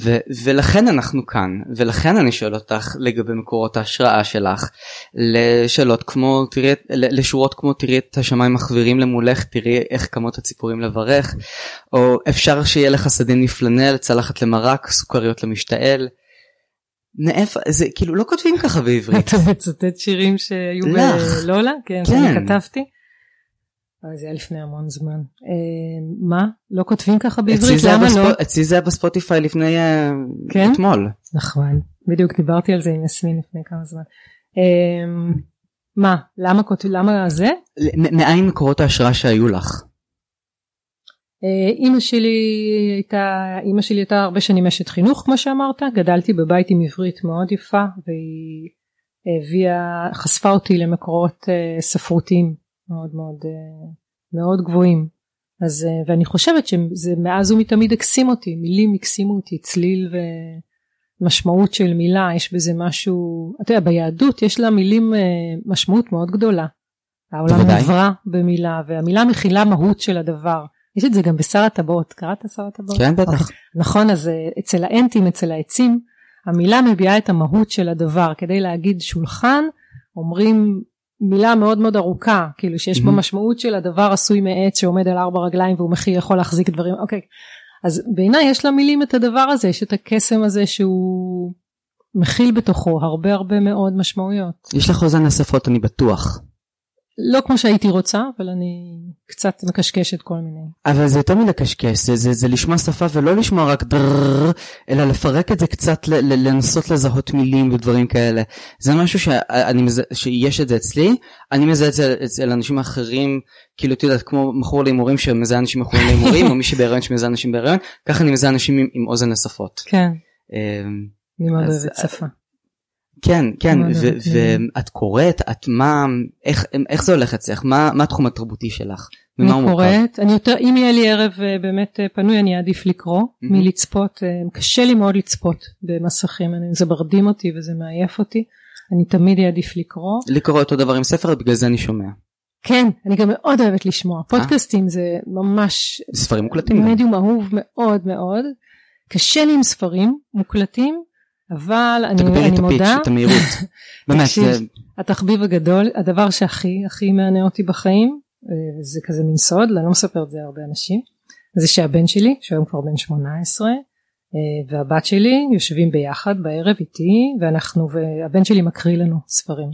ו- ולכן אנחנו כאן ולכן אני שואל אותך לגבי מקורות ההשראה שלך לשאלות כמו תראי לשורות כמו תראי את השמיים מחווירים למולך תראי איך קמות הציפורים לברך או אפשר שיהיה לך סדין מפלנל צלחת למרק סוכריות למשתעל. מאיפה זה כאילו לא כותבים ככה בעברית. אתה מצטט שירים שהיו. בלולה? כן, כן. שאני כתבתי. אבל זה היה לפני המון זמן. אה, מה? לא כותבים ככה בעברית? למה לא? אצלי זה היה בספוטיפיי לפני אה, כן? אתמול. נכון, בדיוק דיברתי על זה עם יסמין לפני כמה זמן. אה, מה? למה כותבים? למה זה? מאין מקורות ההשראה שהיו לך? אה, אימא שלי הייתה, אימא שלי הייתה הרבה שנים אשת חינוך כמו שאמרת, גדלתי בבית עם עברית מאוד יפה והיא הביאה, חשפה אותי למקורות אה, ספרותיים מאוד מאוד אה, מאוד גבוהים. אז ואני חושבת שזה מאז ומתמיד הקסים אותי, מילים הקסימו אותי, צליל ומשמעות של מילה, יש בזה משהו, אתה יודע ביהדות יש לה מילים משמעות מאוד גדולה. העולם. נברא במילה והמילה מכילה מהות של הדבר. יש את זה גם בשר הטבעות, קראת שר הטבעות? כן בטח. אוקיי. נכון, אז אה, אצל האנטים, אצל העצים, המילה מביאה את המהות של הדבר. כדי להגיד שולחן, אומרים מילה מאוד מאוד ארוכה, כאילו שיש בה. משמעות של הדבר עשוי מעץ שעומד על ארבע רגליים והוא מכיל יכול להחזיק דברים, אוקיי. אז בעיניי יש למילים את הדבר הזה, יש את הקסם הזה שהוא מכיל בתוכו הרבה הרבה מאוד משמעויות. יש לך אוזן לשפות אני בטוח. לא כמו שהייתי רוצה, אבל אני קצת מקשקשת כל מיני. אבל זה יותר מלקשקש, זה, זה, זה לשמוע שפה ולא לשמוע רק דררר, אלא לפרק את זה קצת, ל, ל, לנסות לזהות מילים ודברים כאלה. זה משהו שאני, מזה, שיש את זה אצלי, אני מזהה את זה אצל אנשים אחרים, כאילו את יודעת, כמו מכור להימורים שמזהה אנשים מכורים להימורים, או מישהי בהיריון שמזהה אנשים בהיריון, ככה אני מזהה אנשים עם, עם אוזן לשפות. כן, אמ, אני מאוד אוהבת שפה. כן, כן, ואת קוראת, את מה, איך, איך זה הולך אצלך? מה, מה התחום התרבותי שלך? ממה הוא אני מורכב? קוראת, אני יותר, אם יהיה לי ערב אה, באמת אה, פנוי אני אעדיף לקרוא מהמם. מלצפות, אה, קשה לי מאוד לצפות במסכים, אני- זה מרדים אותי וזה מעייף אותי, אני תמיד אעדיף לקרוא. קורה אותו דבר עם ספר, בגלל זה אני שומע. כן, אני גם מאוד אוהבת לשמוע, פודקאסטים זה ממש ספרים מוקלטים. מדיום אהוב מאוד מאוד, קשה לי עם ספרים מוקלטים, אבל אני, אני את הפיץ', מודה, את המהירות. באמת, תקשיב, זה- התחביב הגדול, הדבר שהכי הכי מענה אותי בחיים, אה, זה כזה מין סוד, אני לא מספרת את זה להרבה אנשים, זה שהבן שלי, שהיום כבר בן 18, אה, והבת שלי יושבים ביחד בערב איתי, ואנחנו, והבן שלי מקריא לנו ספרים.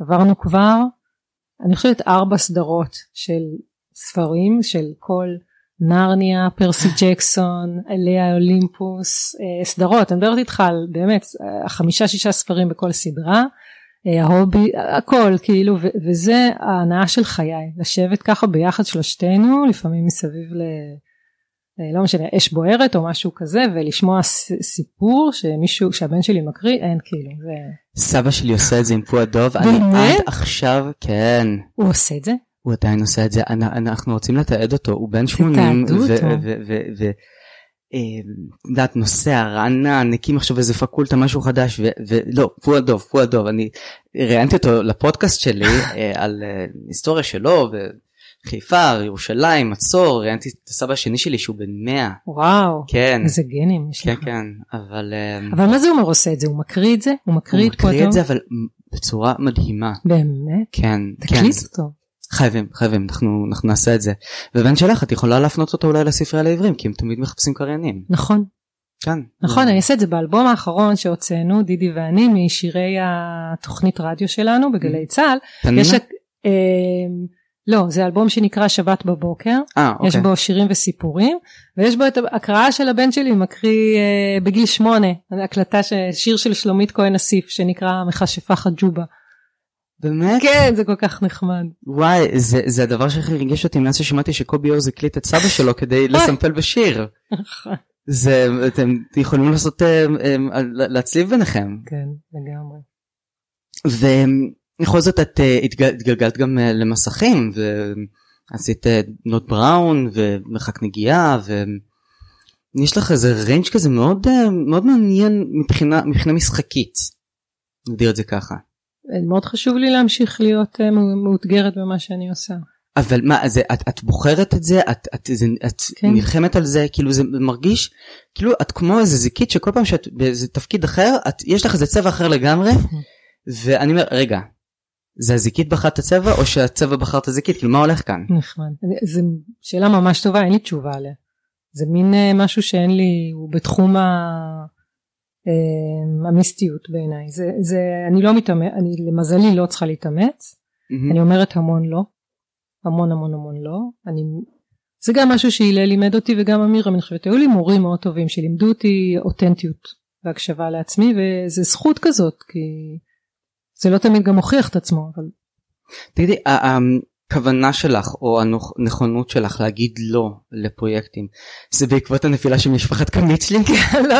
עברנו כבר, אני חושבת ארבע סדרות של ספרים, של כל נרניה, פרסי ג'קסון, אליה אולימפוס, אה, סדרות, אני מדברת איתך על באמת אה, חמישה שישה ספרים בכל סדרה, אה, ההובי, הכל כאילו, ו- וזה ההנאה של חיי, לשבת ככה ביחד שלושתנו, לפעמים מסביב ל... אה, לא משנה, אש בוערת או משהו כזה, ולשמוע סיפור שמישהו, שהבן שלי מקריא, אין כאילו, זה... סבא שלי עושה את זה עם פוע דוב, אני? עד עכשיו, כן, הוא עושה את זה? הוא עדיין עושה את זה, אנ- אנחנו רוצים לתעד אותו, הוא בן 80, תתעדו ו- אותו. ו- ו- ו- אה, את יודעת, נוסע, רענן, הקים עכשיו איזה פקולטה, משהו חדש, ולא, פוע דוב, פוע דוב, אני ראיינתי אותו לפודקאסט שלי אה, על אה, היסטוריה שלו, וחיפה, ירושלים, מצור, ראיינתי את הסבא השני שלי שהוא בן 100, וואו, כן, איזה גנים יש כן, לך. כן, אבל... אה, אבל מה זה אומר עושה את זה? הוא מקריא את זה? הוא מקריא הוא את פועדו? מקריא את זה אבל בצורה מדהימה באמת? כן כן תקליט אותו. חייבים חייבים אנחנו אנחנו נעשה את זה. ובן שלך את יכולה להפנות אותו אולי לספרייה לעברים כי הם תמיד מחפשים קריינים. נכון, כן. נכון, זה- אני אעשה את זה באלבום האחרון שהוצאנו, דידי ואני, משירי התוכנית רדיו שלנו בגלי צה"ל. תנינה? יש את... אה, לא, זה אלבום שנקרא שבת בבוקר, אה יש אוקיי בו שירים וסיפורים, ויש בו את הקראה של הבן שלי, מקריא אה, בגיל שמונה, הקלטה, ש- שיר של שלומית כהן אסיף, שנקרא מכשפה חג'ובה. באמת כן, זה כל כך נחמד. וואי זה זה הדבר שהכי ריגש אותי מאז ששמעתי שקובי אוז הקליט את סבא שלו כדי לסמפל בשיר נכון. זה אתם יכולים לעשות אה, אה, להצליב ביניכם כן, לגמרי. ובכל זאת את אה, התג- התגלגלת גם אה, למסכים ועשית אה, נוט בראון ומרחק נגיעה ויש לך איזה ריינג' כזה מאוד אה, מאוד מעניין מבחינה מבחינה משחקית. נגדיר את זה ככה. מאוד חשוב לי להמשיך להיות אה, מאותגרת במה שאני עושה. אבל מה זה את, את בוחרת את זה את, את, זה, את כן. נלחמת על זה כאילו זה מרגיש כאילו את כמו איזה זיקית שכל פעם שאת באיזה תפקיד אחר את יש לך איזה צבע אחר לגמרי ואני אומר רגע זה הזיקית בחרה את הצבע או שהצבע בחר את הזיקית כאילו מה הולך כאן. נחמד. זו שאלה ממש טובה, אין לי תשובה עליה. זה מין אה, משהו שאין לי, הוא בתחום ה... אה, המיסטיות בעיניי. זה, זה, אני לא מתאמץ, אני למזלי לא צריכה להתאמץ. מהמם. אני אומרת המון לא. המון המון המון לא. אני... זה גם משהו שהלל לימד אותי וגם אמירה, אני חושבת, היו לי מורים מאוד טובים שלימדו אותי אותנטיות והקשבה לעצמי, וזה זכות כזאת, כי זה לא תמיד גם מוכיח את עצמו, אבל תגידי הכוונה שלך או הנכונות שלך להגיד לא לפרויקטים זה בעקבות הנפילה של משפחת קמיצ'לי לא,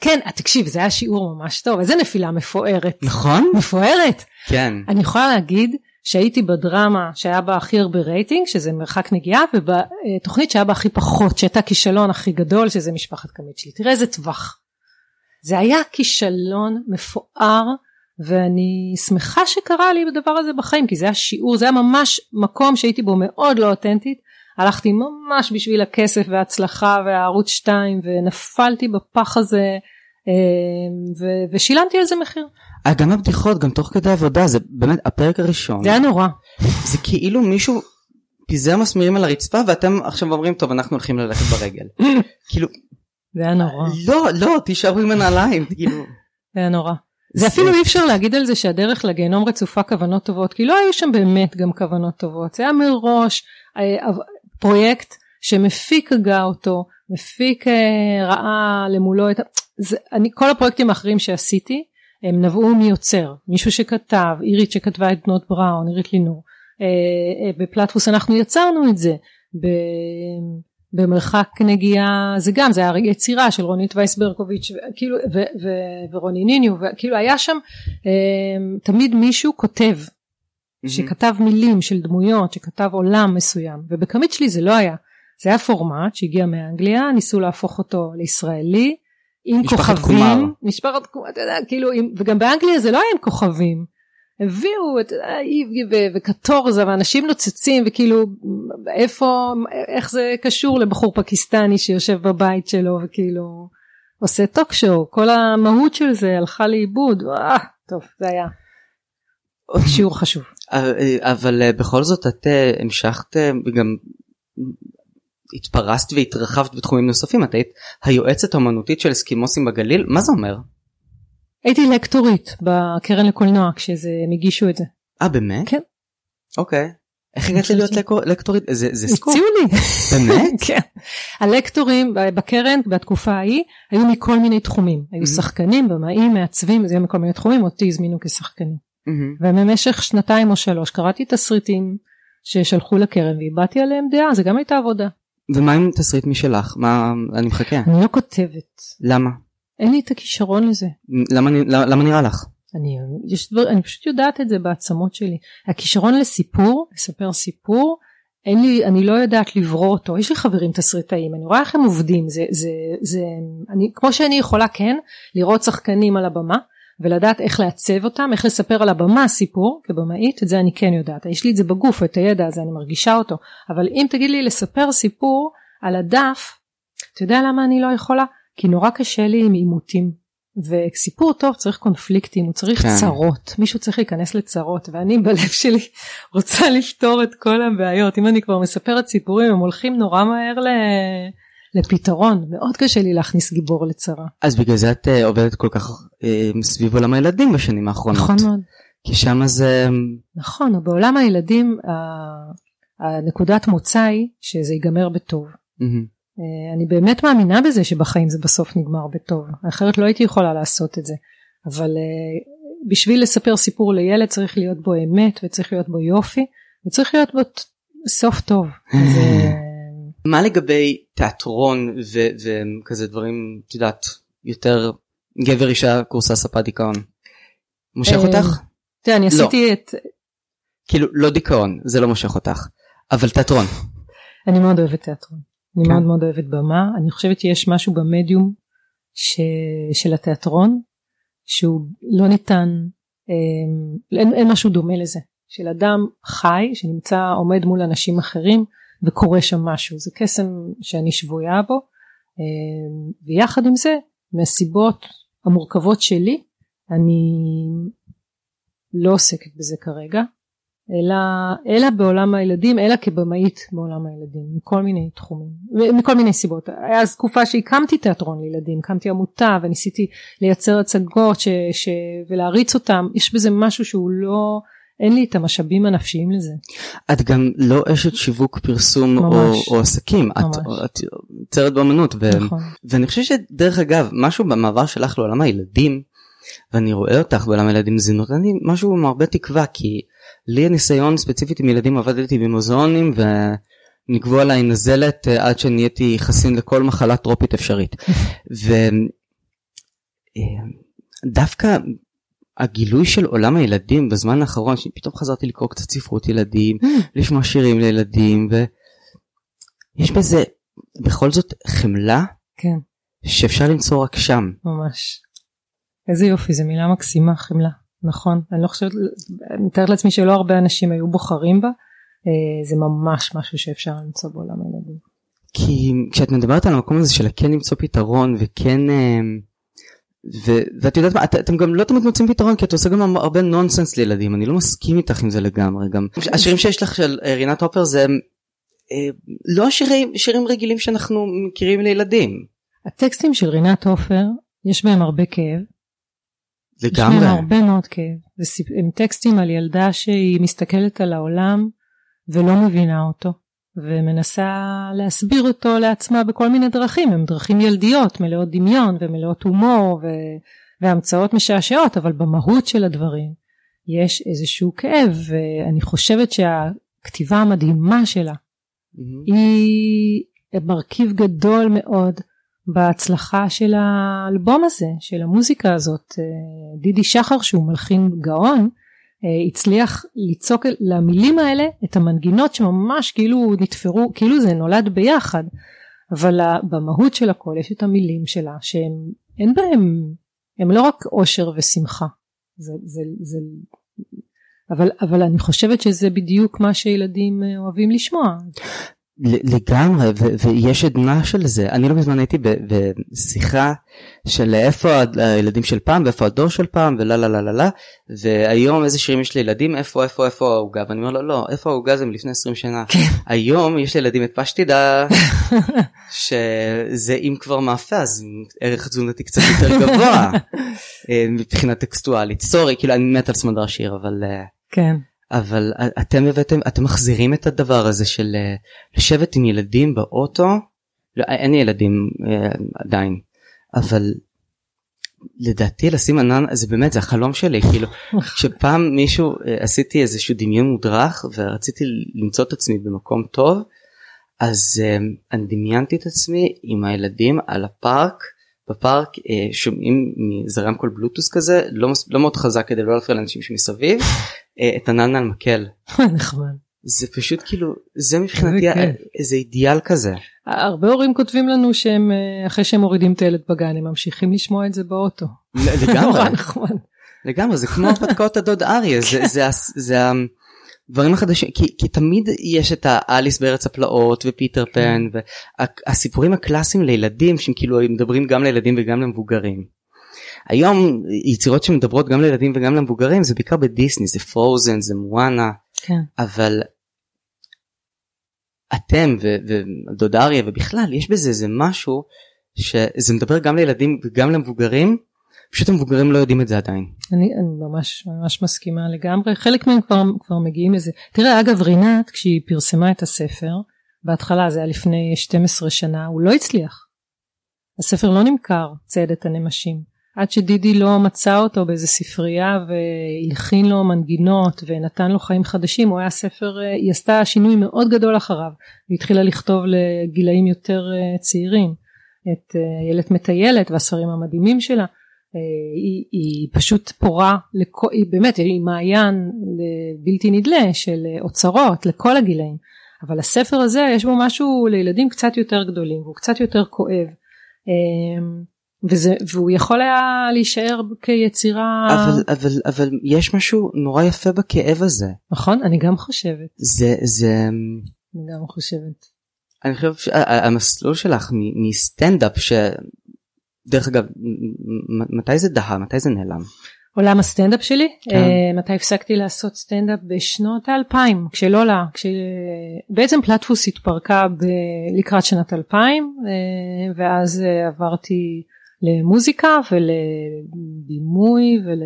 כן, תקשיב, זה היה שיעור ממש טוב, איזה נפילה מפוארת. נכון מפוארת. כן אני יכולה להגיד שהייתי בדרמה שהיה בה הכי הרבה רייטינג, שזה מרחק נגיעה, ובתוכנית שהיה בה הכי פחות, שהייתה כישלון הכי גדול, שזה משפחת קמיצ'לי. תראה איזה טווח. זה היה כישלון מפואר, ואני שמחה שקרה לי בדבר הזה בחיים, כי זה היה שיעור, זה היה ממש מקום שהייתי בו מאוד לא אותנטית. הלכתי ממש בשביל הכסף וההצלחה והערוץ 2 ונפלתי בפח הזה אה, ו- ושילמתי על זה מחיר. אה, גם הבדיחות גם תוך כדי עבודה זה באמת הפרק הראשון זה היה נורא. זה כאילו מישהו פיזר מסמירים על הרצפה ואתם עכשיו אומרים טוב אנחנו הולכים ללכת ברגל כאילו זה היה נורא. לא לא תישארו עם הנעליים כאילו זה היה נורא. זה אפילו אי אפשר להגיד על זה שהדרך לגיהנום רצופה כוונות טובות, כי לא היו שם באמת גם כוונות טובות, זה היה מראש אה, פרויקט שמפיק הגה אותו, מפיק אה, ראה למולו את, זה, אני, כל הפרויקטים האחרים שעשיתי הם נבעו מיוצר, מישהו שכתב, אירית שכתבה את בנות בראון, אירית לינור, בפלטפוס אנחנו יצרנו את זה, במרחק נגיעה זה גם זה היה יצירה של רונית וייס ברקוביץ' כאילו ו, ו, ורוני ניניו וכאילו היה שם אה, תמיד מישהו כותב שכתב מילים של דמויות שכתב עולם מסוים ובקמית שלי זה לא היה. זה היה פורמט שהגיע מאנגליה ניסו להפוך אותו לישראלי עם משפחת כוכבים קומר. משפחת קומר אתה יודע כאילו עם, וגם באנגליה זה לא היה עם כוכבים הביאו את איבגי ו- וקטורזה ואנשים נוצצים וכאילו איפה איך זה קשור לבחור פקיסטני שיושב בבית שלו וכאילו עושה טוק שואו. כל המהות של זה הלכה לאיבוד. אה, טוב זה היה שיעור חשוב. אה, אבל אה, בכל זאת את אה, המשכת אה, וגם התפרסת והתרחבת בתחומים נוספים. את היית היועצת האמנותית של אסקימוסים בגליל. מה זה אומר? הייתי לקטורית בקרן לקולנוע כשהם הגישו את זה אה באמת? כן. אוקיי. איך הגעת להיות לקטורית? זה זה סקופ. הציעו לי באמת? כן. הלקטורים בקרן בתקופה ההיא היו מכל מיני תחומים היו. שחקנים במאים מעצבים זה היה מכל מיני תחומים אותי הזמינו כשחקנים. ובמשך שנתיים או שלוש קראתי תסריטים ששלחו לקרן והבעתי עליהם דעה זה גם הייתה עבודה ומה עם תסריט משלך? מה אני מחכה. אני לא כותבת למה? אין לי את הכישרון לזה. למה למה נראה לך? אני, יש דבר, אני פשוט יודעת את זה בעצמות שלי. הכישרון לסיפור לספר סיפור אין לי אני לא יודעת לברוא אותו. יש לי חברים תסריטאים אני רואה איך הם עובדים. זה זה זה אני כמו שאני יכולה כן לראות שחקנים על הבמה ולדעת איך לעצב אותם איך לספר על הבמה סיפור כבמאית את זה אני כן יודעת. יש לי את זה בגוף את הידע הזה אני מרגישה אותו. אבל אם תגיד לי לספר סיפור על הדף אתה יודע למה אני לא יכולה כי נורא קשה לי עם עימותים. וסיפור טוב צריך קונפליקטים הוא צריך כן. צרות. מישהו צריך להיכנס לצרות ואני בלב שלי רוצה לפתור את כל הבעיות. אם אני כבר מספרת סיפורים הם הולכים נורא מהר ל... לפתרון. מאוד קשה לי להכניס גיבור לצרה. אז בגלל זה את אה, עובדת כל כך אה, סביב עולם הילדים בשנים האחרונות. נכון מאוד. כי שם זה נכון בעולם הילדים ה- הנקודת מוצא היא שזה ייגמר בטוב. מהמם. אה, אני באמת מאמינה בזה שבחיים זה בסוף נגמר בטוב אחרת לא הייתי יכולה לעשות את זה אבל אה, בשביל לספר סיפור לילד צריך להיות בו אמת וצריך להיות בו יופי וצריך להיות בו סוף טוב. אז, אה, מה לגבי תיאטרון וכזה דברים את יודעת יותר גבר אישה קורסה ספה דיכאון. מושך אותך? תראה אני לא. עשיתי את כאילו לא דיכאון זה לא מושך אותך אבל תיאטרון. אני מאוד אוהבת תיאטרון אני כן. מאוד מאוד אוהבת במה. אני חושבת שיש משהו במדיום ש... של התיאטרון שהוא לא ניתן אה, אין, אין משהו דומה לזה. של אדם חי שנמצא עומד מול אנשים אחרים וקורה שם משהו. זה קסם שאני שבויה בו. אה, ויחד עם זה מהסיבות המורכבות שלי אני לא עוסקת בזה כרגע אלא, אלא בעולם הילדים, אלא כבמאית בעולם הילדים, מכל מיני תחומים, מכל מיני סיבות. היה אז תקופה שהקמתי תיאטרון לילדים, הקמתי עמותה וניסיתי לייצר הצגות ש, ש, ולהריץ אותם, יש בזה משהו שהוא לא, אין לי את המשאבים הנפשיים לזה. את גם לא אשת שיווק פרסום או, ממש. או עסקים את, ממש. את יוצרת באמנות ו, נכון. ואני חושב שדרך אגב משהו במעבר שלך לעולם הילדים ואני רואה אותך בעולם הילדים זה נותן לי משהו עם הרבה תקווה כי לי הניסיון ספציפית עם ילדים עבדתי במוזיאונים ונגבו עליי נזלת אה, עד שנהייתי חסין לכל מחלה טרופית אפשרית. ודווקא הגילוי של עולם הילדים בזמן האחרון שפתאום חזרתי לקרוא קצת ספרות ילדים לשמוע שירים לילדים ויש בזה בכל זאת חמלה כן, שאפשר למצוא רק שם. ממש. איזה יופי, זו מילה מקסימה, חמלה. נכון, אני לא חושבת, אני מתארת לעצמי שלא הרבה אנשים היו בוחרים בה, אה, זה ממש משהו שאפשר למצוא בעולם הילדים. כי כשאת מדברת על המקום הזה של כן למצוא פתרון וכן אה, ו, ואת יודעת מה את, אתם גם לא תמיד מוצאים פתרון כי את עושה גם הרבה נונסנס לילדים אני לא מסכים איתך עם זה לגמרי גם השירים שיש לך של אה, רינת הופר זה לא שירים שירים רגילים שאנחנו מכירים לילדים. הטקסטים של רינת עופר, יש בהם הרבה כאב, לגמרי. יש להם הרבה מאוד כאב. הם טקסטים על ילדה שהיא מסתכלת על העולם ולא מבינה אותו, ומנסה להסביר אותו לעצמה בכל מיני דרכים, הם דרכים ילדיות, מלאות דמיון ומלאות הומור ו... והמצאות משעשעות, אבל במהות של הדברים יש איזשהו כאב, ואני חושבת שהכתיבה המדהימה שלה mm-hmm. היא מרכיב גדול מאוד בהצלחה של האלבום הזה, של המוזיקה הזאת. אה, דידי שחר שהוא מלחין גאון, אה, הצליח ליצוק למילים האלה את המנגינות שממש כאילו נתפרו, כאילו זה נולד ביחד, אבל במהות של הכל יש את המילים שלה שהם אין בהם, הם לא רק אושר ושמחה, זה, זה, זה, אבל, אבל אני חושבת שזה בדיוק מה שילדים אה, אוהבים לשמוע. לגמרי ו- ויש עדנה של זה. אני לא מזמן הייתי בשיחה של איפה הילדים של פעם ואיפה הדור של פעם ולה לה לה לה לה והיום איזה שירים יש לילדים איפה איפה איפה העוגה? ואני אומר לו לא איפה העוגה זה מלפני 20 שנה. כן. היום יש לילדים את פשטידה שזה אם כבר מאפה אז ערך תזונתי קצת יותר גבוה. אה, מבחינה טקסטואלית. סורי כאילו אני מת על סמדר שיר אבל אה, כן. אבל אתם הבאתם, אתם מחזירים את הדבר הזה של אה, לשבת עם ילדים באוטו, לא, אין ילדים אה, עדיין, אבל לדעתי לשים ענן זה באמת זה החלום שלי כאילו שפעם מישהו אה, עשיתי איזשהו דמיון מודרך ורציתי למצוא את עצמי במקום טוב אז אני דמיינתי את עצמי עם הילדים על הפארק בפארק שומעים מזה רמקול בלוטוס כזה לא, לא מאוד חזק כדי לא להפריע לאנשים שמסביב אה, את ענן על מקל. נחמד. זה פשוט כאילו זה מבחינתי איזה אידיאל כזה. הרבה הורים כותבים לנו שהם אה, אחרי שהם מורידים את הילד בגן הם ממשיכים לשמוע את זה באוטו. לגמרי. לגמרי זה כמו הרפתקאות הדוד אריה זה זה זה הדברים החדשים כי, כי תמיד יש את האליס בארץ הפלאות ופיטר פן והסיפורים הקלאסיים לילדים שהם כאילו מדברים גם לילדים וגם למבוגרים. היום יצירות שמדברות גם לילדים וגם למבוגרים זה בעיקר בדיסני זה פרוזן זה מואנה כן. אבל אתם ודוד אריה ובכלל יש בזה איזה משהו שזה מדבר גם לילדים וגם למבוגרים פשוט המבוגרים לא יודעים את זה עדיין. אני, אני ממש ממש מסכימה לגמרי חלק מהם כבר, כבר מגיעים לזה תראה אגב רינת כשהיא פרסמה את הספר בהתחלה זה היה לפני 12 שנה הוא לא הצליח. הספר לא נמכר ציידת הנמשים עד שדידי לא מצא אותו באיזה ספרייה והלחין לו מנגינות ונתן לו חיים חדשים הוא היה ספר היא עשתה שינוי מאוד גדול אחריו. היא התחילה לכתוב לגילאים יותר אה, צעירים את איילת אה, מטיילת והספרים המדהימים שלה. אה, היא, היא פשוט פורה לכ... היא באמת היא מעיין בלתי נדלה של אוצרות לכל הגילאים. אבל הספר הזה יש בו משהו לילדים קצת יותר גדולים והוא קצת יותר כואב וזה והוא יכול היה להישאר כיצירה אבל אבל אבל יש משהו נורא יפה בכאב הזה. נכון אני גם חושבת. זה זה אני גם חושבת. אני חושב שהמסלול שלך מסטנדאפ שדרך אגב מתי זה דהה מתי זה נעלם. עולם הסטנדאפ שלי? כן. uh, מתי הפסקתי לעשות סטנדאפ? בשנות האלפיים כשלולה כשבעצם פלטפוס התפרקה ב... לקראת שנת 2000 uh, ואז uh, עברתי למוזיקה ולבימוי ול...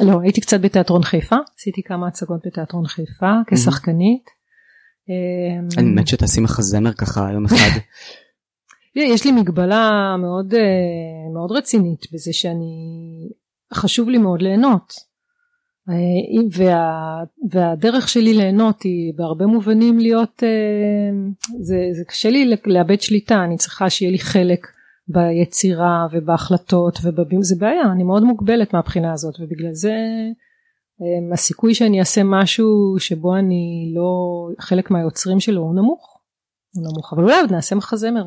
לא, הייתי קצת בתיאטרון חיפה, עשיתי כמה הצגות בתיאטרון חיפה כשחקנית. אמ, אני מת שתעשי מחזמר ככה יום אחד. יש לי מגבלה מאוד אה, מאוד רצינית בזה שאני חשוב לי מאוד ליהנות אה, וה, והדרך שלי ליהנות היא בהרבה מובנים להיות אה, זה, זה קשה לי לאבד שליטה אני צריכה שיהיה לי חלק ביצירה ובהחלטות ובבים זה בעיה אני מאוד מוגבלת מהבחינה הזאת ובגלל זה אמ, הסיכוי שאני אעשה משהו שבו אני לא חלק מהיוצרים שלו הוא נמוך. הוא נמוך אבל אולי עוד נעשה מחזמר.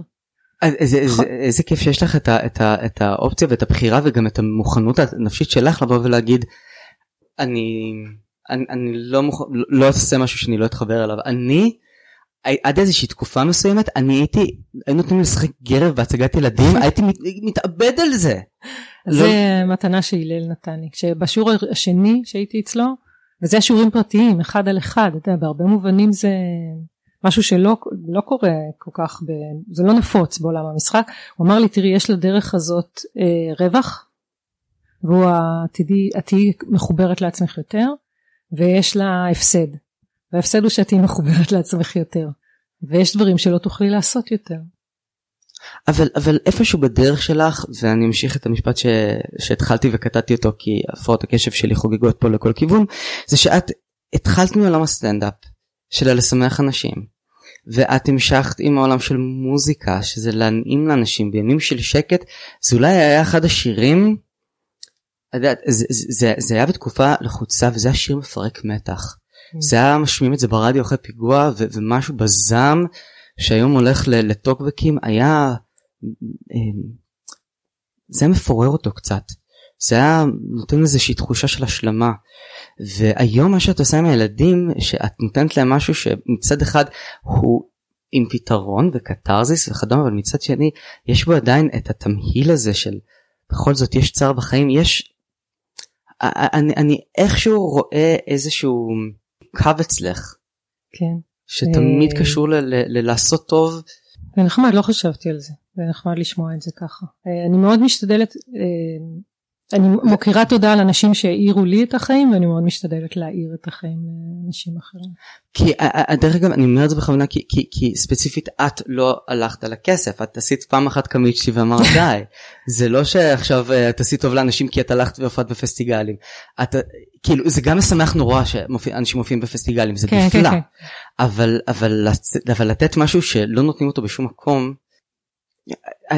איזה, איזה, כיף שיש לך את, ה, את, ה, את האופציה ואת הבחירה וגם את המוכנות הנפשית שלך לבוא ולהגיד אני אני, אני לא מוכן לא אעשה משהו שאני לא אתחבר אליו אני עד איזושהי תקופה מסוימת אני הייתי היו נותנים לי לשחק גרב בהצגת ילדים הייתי מת, מתאבד על זה. זה לא... מתנה שהלל נתן לי כשבשיעור השני שהייתי אצלו וזה השיעורים פרטיים אחד על אחד אתה יודע, בהרבה מובנים זה משהו שלא לא קורה כל כך ב, זה לא נפוץ בעולם המשחק הוא אמר לי תראי יש לדרך הזאת אה, רווח והוא העתידי, את תהיי מחוברת לעצמך יותר, ויש לה הפסד. וההפסד הוא שאת מחוברת לעצמך יותר, ויש דברים שלא תוכלי לעשות יותר. אבל אבל איפשהו בדרך שלך ואני אמשיך את המשפט ש... שהתחלתי וקטעתי אותו כי הפרעות הקשב שלי חוגגות פה לכל כיוון זה שאת התחלת מעולם הסטנדאפ של לשמח אנשים ואת המשכת עם העולם של מוזיקה שזה להנעים לאנשים בימים של שקט זה אולי היה אחד השירים. יודעת, זה, זה, זה היה בתקופה לחוצה וזה היה שיר מפרק מתח. Mm. זה היה משמיעים את זה ברדיו אחרי פיגוע ו- ומשהו בזעם שהיום הולך לטוקבקים היה אמ, זה מפורר אותו קצת זה היה נותן איזושהי תחושה של השלמה והיום מה שאת עושה עם הילדים שאת נותנת להם משהו שמצד אחד הוא עם פתרון וקתרזיס וכדומה אבל מצד שני יש בו עדיין את התמהיל הזה של בכל זאת יש צער בחיים יש אני, אני איכשהו רואה איזשהו קו אצלך. כן. שתמיד אה, קשור ללעשות טוב. זה נחמד, לא חשבתי על זה. זה נחמד לשמוע את זה ככה. אה, אני מאוד משתדלת, אה, אני מוקירה תודה על אנשים שהאירו לי את החיים ואני מאוד משתדלת להאיר את החיים לאנשים אחרים. כי דרך אגב אני אומר את זה בכוונה כי, כי, כי ספציפית את לא הלכת על הכסף את עשית פעם אחת קמיצ'י ואמרת די זה לא שעכשיו את עשית טוב לאנשים כי את הלכת והופעת בפסטיגלים. את, כאילו זה גם משמח נורא שאנשים מופיעים בפסטיגלים זה כן, נפלא כן, כן. אבל אבל אבל לתת משהו שלא נותנים אותו בשום מקום.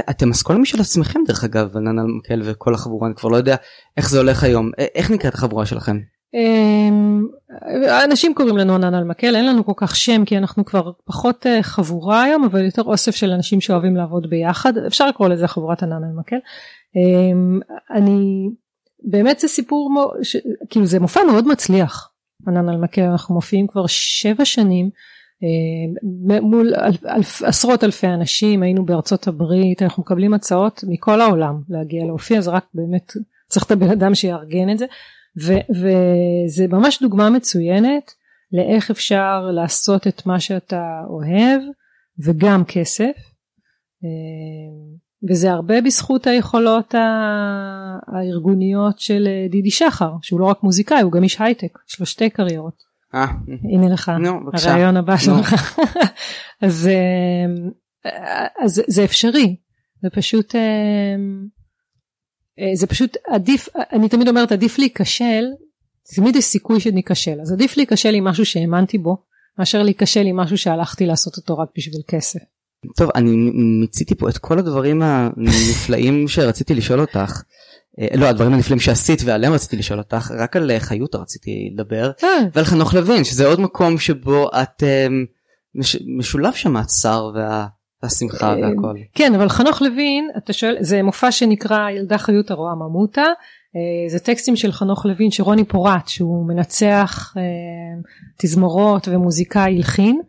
אתם אסכולה משל עצמכם דרך אגב ענן מקל וכל החבורה אני כבר לא יודע איך זה הולך היום איך נקראת החבורה שלכם. אמ, אנשים קוראים לנו ענן על מקל אין לנו כל כך שם כי אנחנו כבר פחות אה, חבורה היום אבל יותר אוסף של אנשים שאוהבים לעבוד ביחד אפשר לקרוא לזה חבורת ענן על מקל. אמ, אני באמת זה סיפור. כאילו זה מופע מאוד מצליח ענן על מקל אנחנו מופיעים כבר שבע שנים אה, מול אלף, אלף, עשרות אלפי אנשים היינו בארצות הברית אנחנו מקבלים הצעות מכל העולם להגיע להופיע אז רק באמת צריך את הבן אדם שיארגן את זה ו, וזה ממש דוגמה מצוינת לאיך אפשר לעשות את מה שאתה אוהב וגם כסף אה, וזה הרבה בזכות היכולות הארגוניות של דידי שחר שהוא לא רק מוזיקאי הוא גם איש הייטק יש לו שתי קריירות. אה. הנה לך הרעיון הבא שלך. אז, אז זה אפשרי זה פשוט זה פשוט עדיף אני תמיד אומרת עדיף להיכשל תמיד יש סיכוי שניכשל אז עדיף להיכשל עם משהו שהאמנתי בו מאשר להיכשל עם משהו שהלכתי לעשות אותו רק בשביל כסף. טוב אני מיציתי פה את כל הדברים הנפלאים שרציתי לשאול אותך. אה, לא הדברים הנפלאים שעשית ועליהם רציתי לשאול אותך רק על אה, חיותה רציתי לדבר אה. ועל חנוך לוין שזה עוד מקום שבו את משולב שם הצער והשמחה והכל. כן אבל חנוך לוין אתה שואל זה מופע שנקרא ילדה חיותה רואה ממותה זה טקסטים של חנוך לוין שרוני פורט שהוא מנצח תזמורות ומוזיקאי הלחין.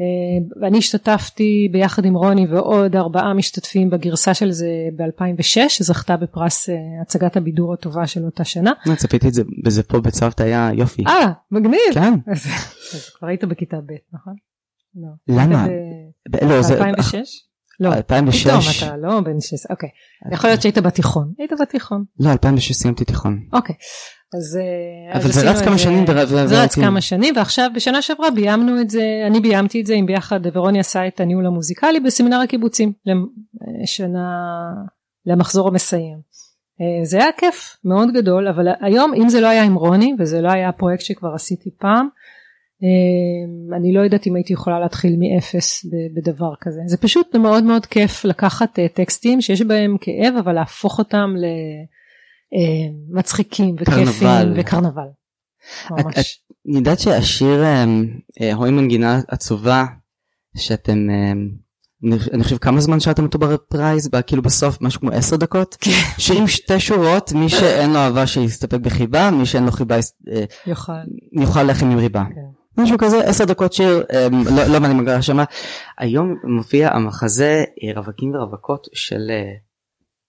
אה, ואני השתתפתי ביחד עם רוני ועוד ארבעה משתתפים בגרסה של זה ב-2006 שזכתה בפרס אה, הצגת הבידור הטובה של אותה שנה. צפיתי את זה בזה פה בצוותא היה יופי. אה מגניב. כן. אז כבר היית בכיתה ב' נכון? לא. למה? ב-2006? לא, 2006. פתאום אתה לא בן 16, אוקיי. יכול להיות שהיית בתיכון. היית בתיכון. לא, 2006 סיימתי תיכון. אוקיי. אז, אה, אבל אז זה רץ כמה שנים. זה רץ כמה שנים ועכשיו בשנה שעברה ביימנו את זה, אני ביימתי את זה עם ביחד ורוני עשה את הניהול המוזיקלי בסמינר הקיבוצים לשנה, למחזור המסיים. אה, זה היה כיף מאוד גדול אבל היום אם זה לא היה עם רוני וזה לא היה פרויקט שכבר עשיתי פעם אה, אני לא יודעת אם הייתי יכולה להתחיל מאפס בדבר כזה זה פשוט מאוד מאוד כיף לקחת טקסטים שיש בהם כאב אבל להפוך אותם ל... אה, מצחיקים וכיפים וקרנבל. ממש. אני יודעת שהשיר אה, אה, רואים מנגינה עצובה שאתם אני חושב כמה זמן שאתם אותו בפרייז כאילו בסוף משהו כמו עשר דקות כן. שעם שתי שורות מי שאין לו אהבה שיסתפק בחיבה מי שאין לו חיבה יאכל לחם עם ריבה. כן. משהו כזה עשר דקות שיר לא, לא מעניין מה שמה היום מופיע המחזה רווקים ורווקות של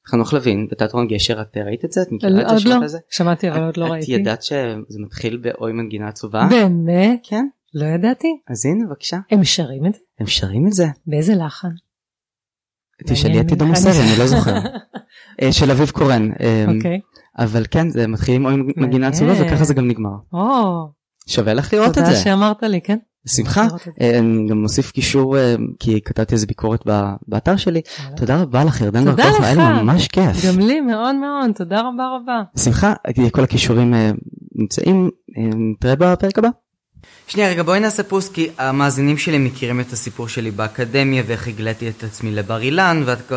חנוך לוין בתיאטרון גשר את ראית את זה? את מכירה את זה? עוד לא, שמעתי אבל עוד לא ראיתי. את ידעת שזה מתחיל באוי מנגינה עצובה? באמת? כן. לא ידעתי. אז הנה בבקשה. הם שרים את זה? הם שרים את זה. באיזה לחן? תשאלי את עידו מוסרי אני לא זוכר. אה, של אביב קורן. אה, אוקיי. אבל כן, זה מתחיל עם מגינה עצובה וככה זה גם נגמר. שווה לך לראות את תודה זה. שאמרת לי, כן? בשמחה. זה. אה, אני גם מוסיף קישור אה, כי כתבתי איזה ביקורת ב- באתר שלי. תודה רבה לך ירדן תודה בר כוכבא, היה לי. ממש כיף. גם לי מאוד מאוד, תודה רבה רבה. בשמחה, כל הכישורים אה, נמצאים, אה, נתראה בפרק הבא. שנייה רגע בואי נעשה פוס כי המאזינים שלי מכירים את הסיפור שלי באקדמיה ואיך הגליתי את עצמי לבר אילן ואת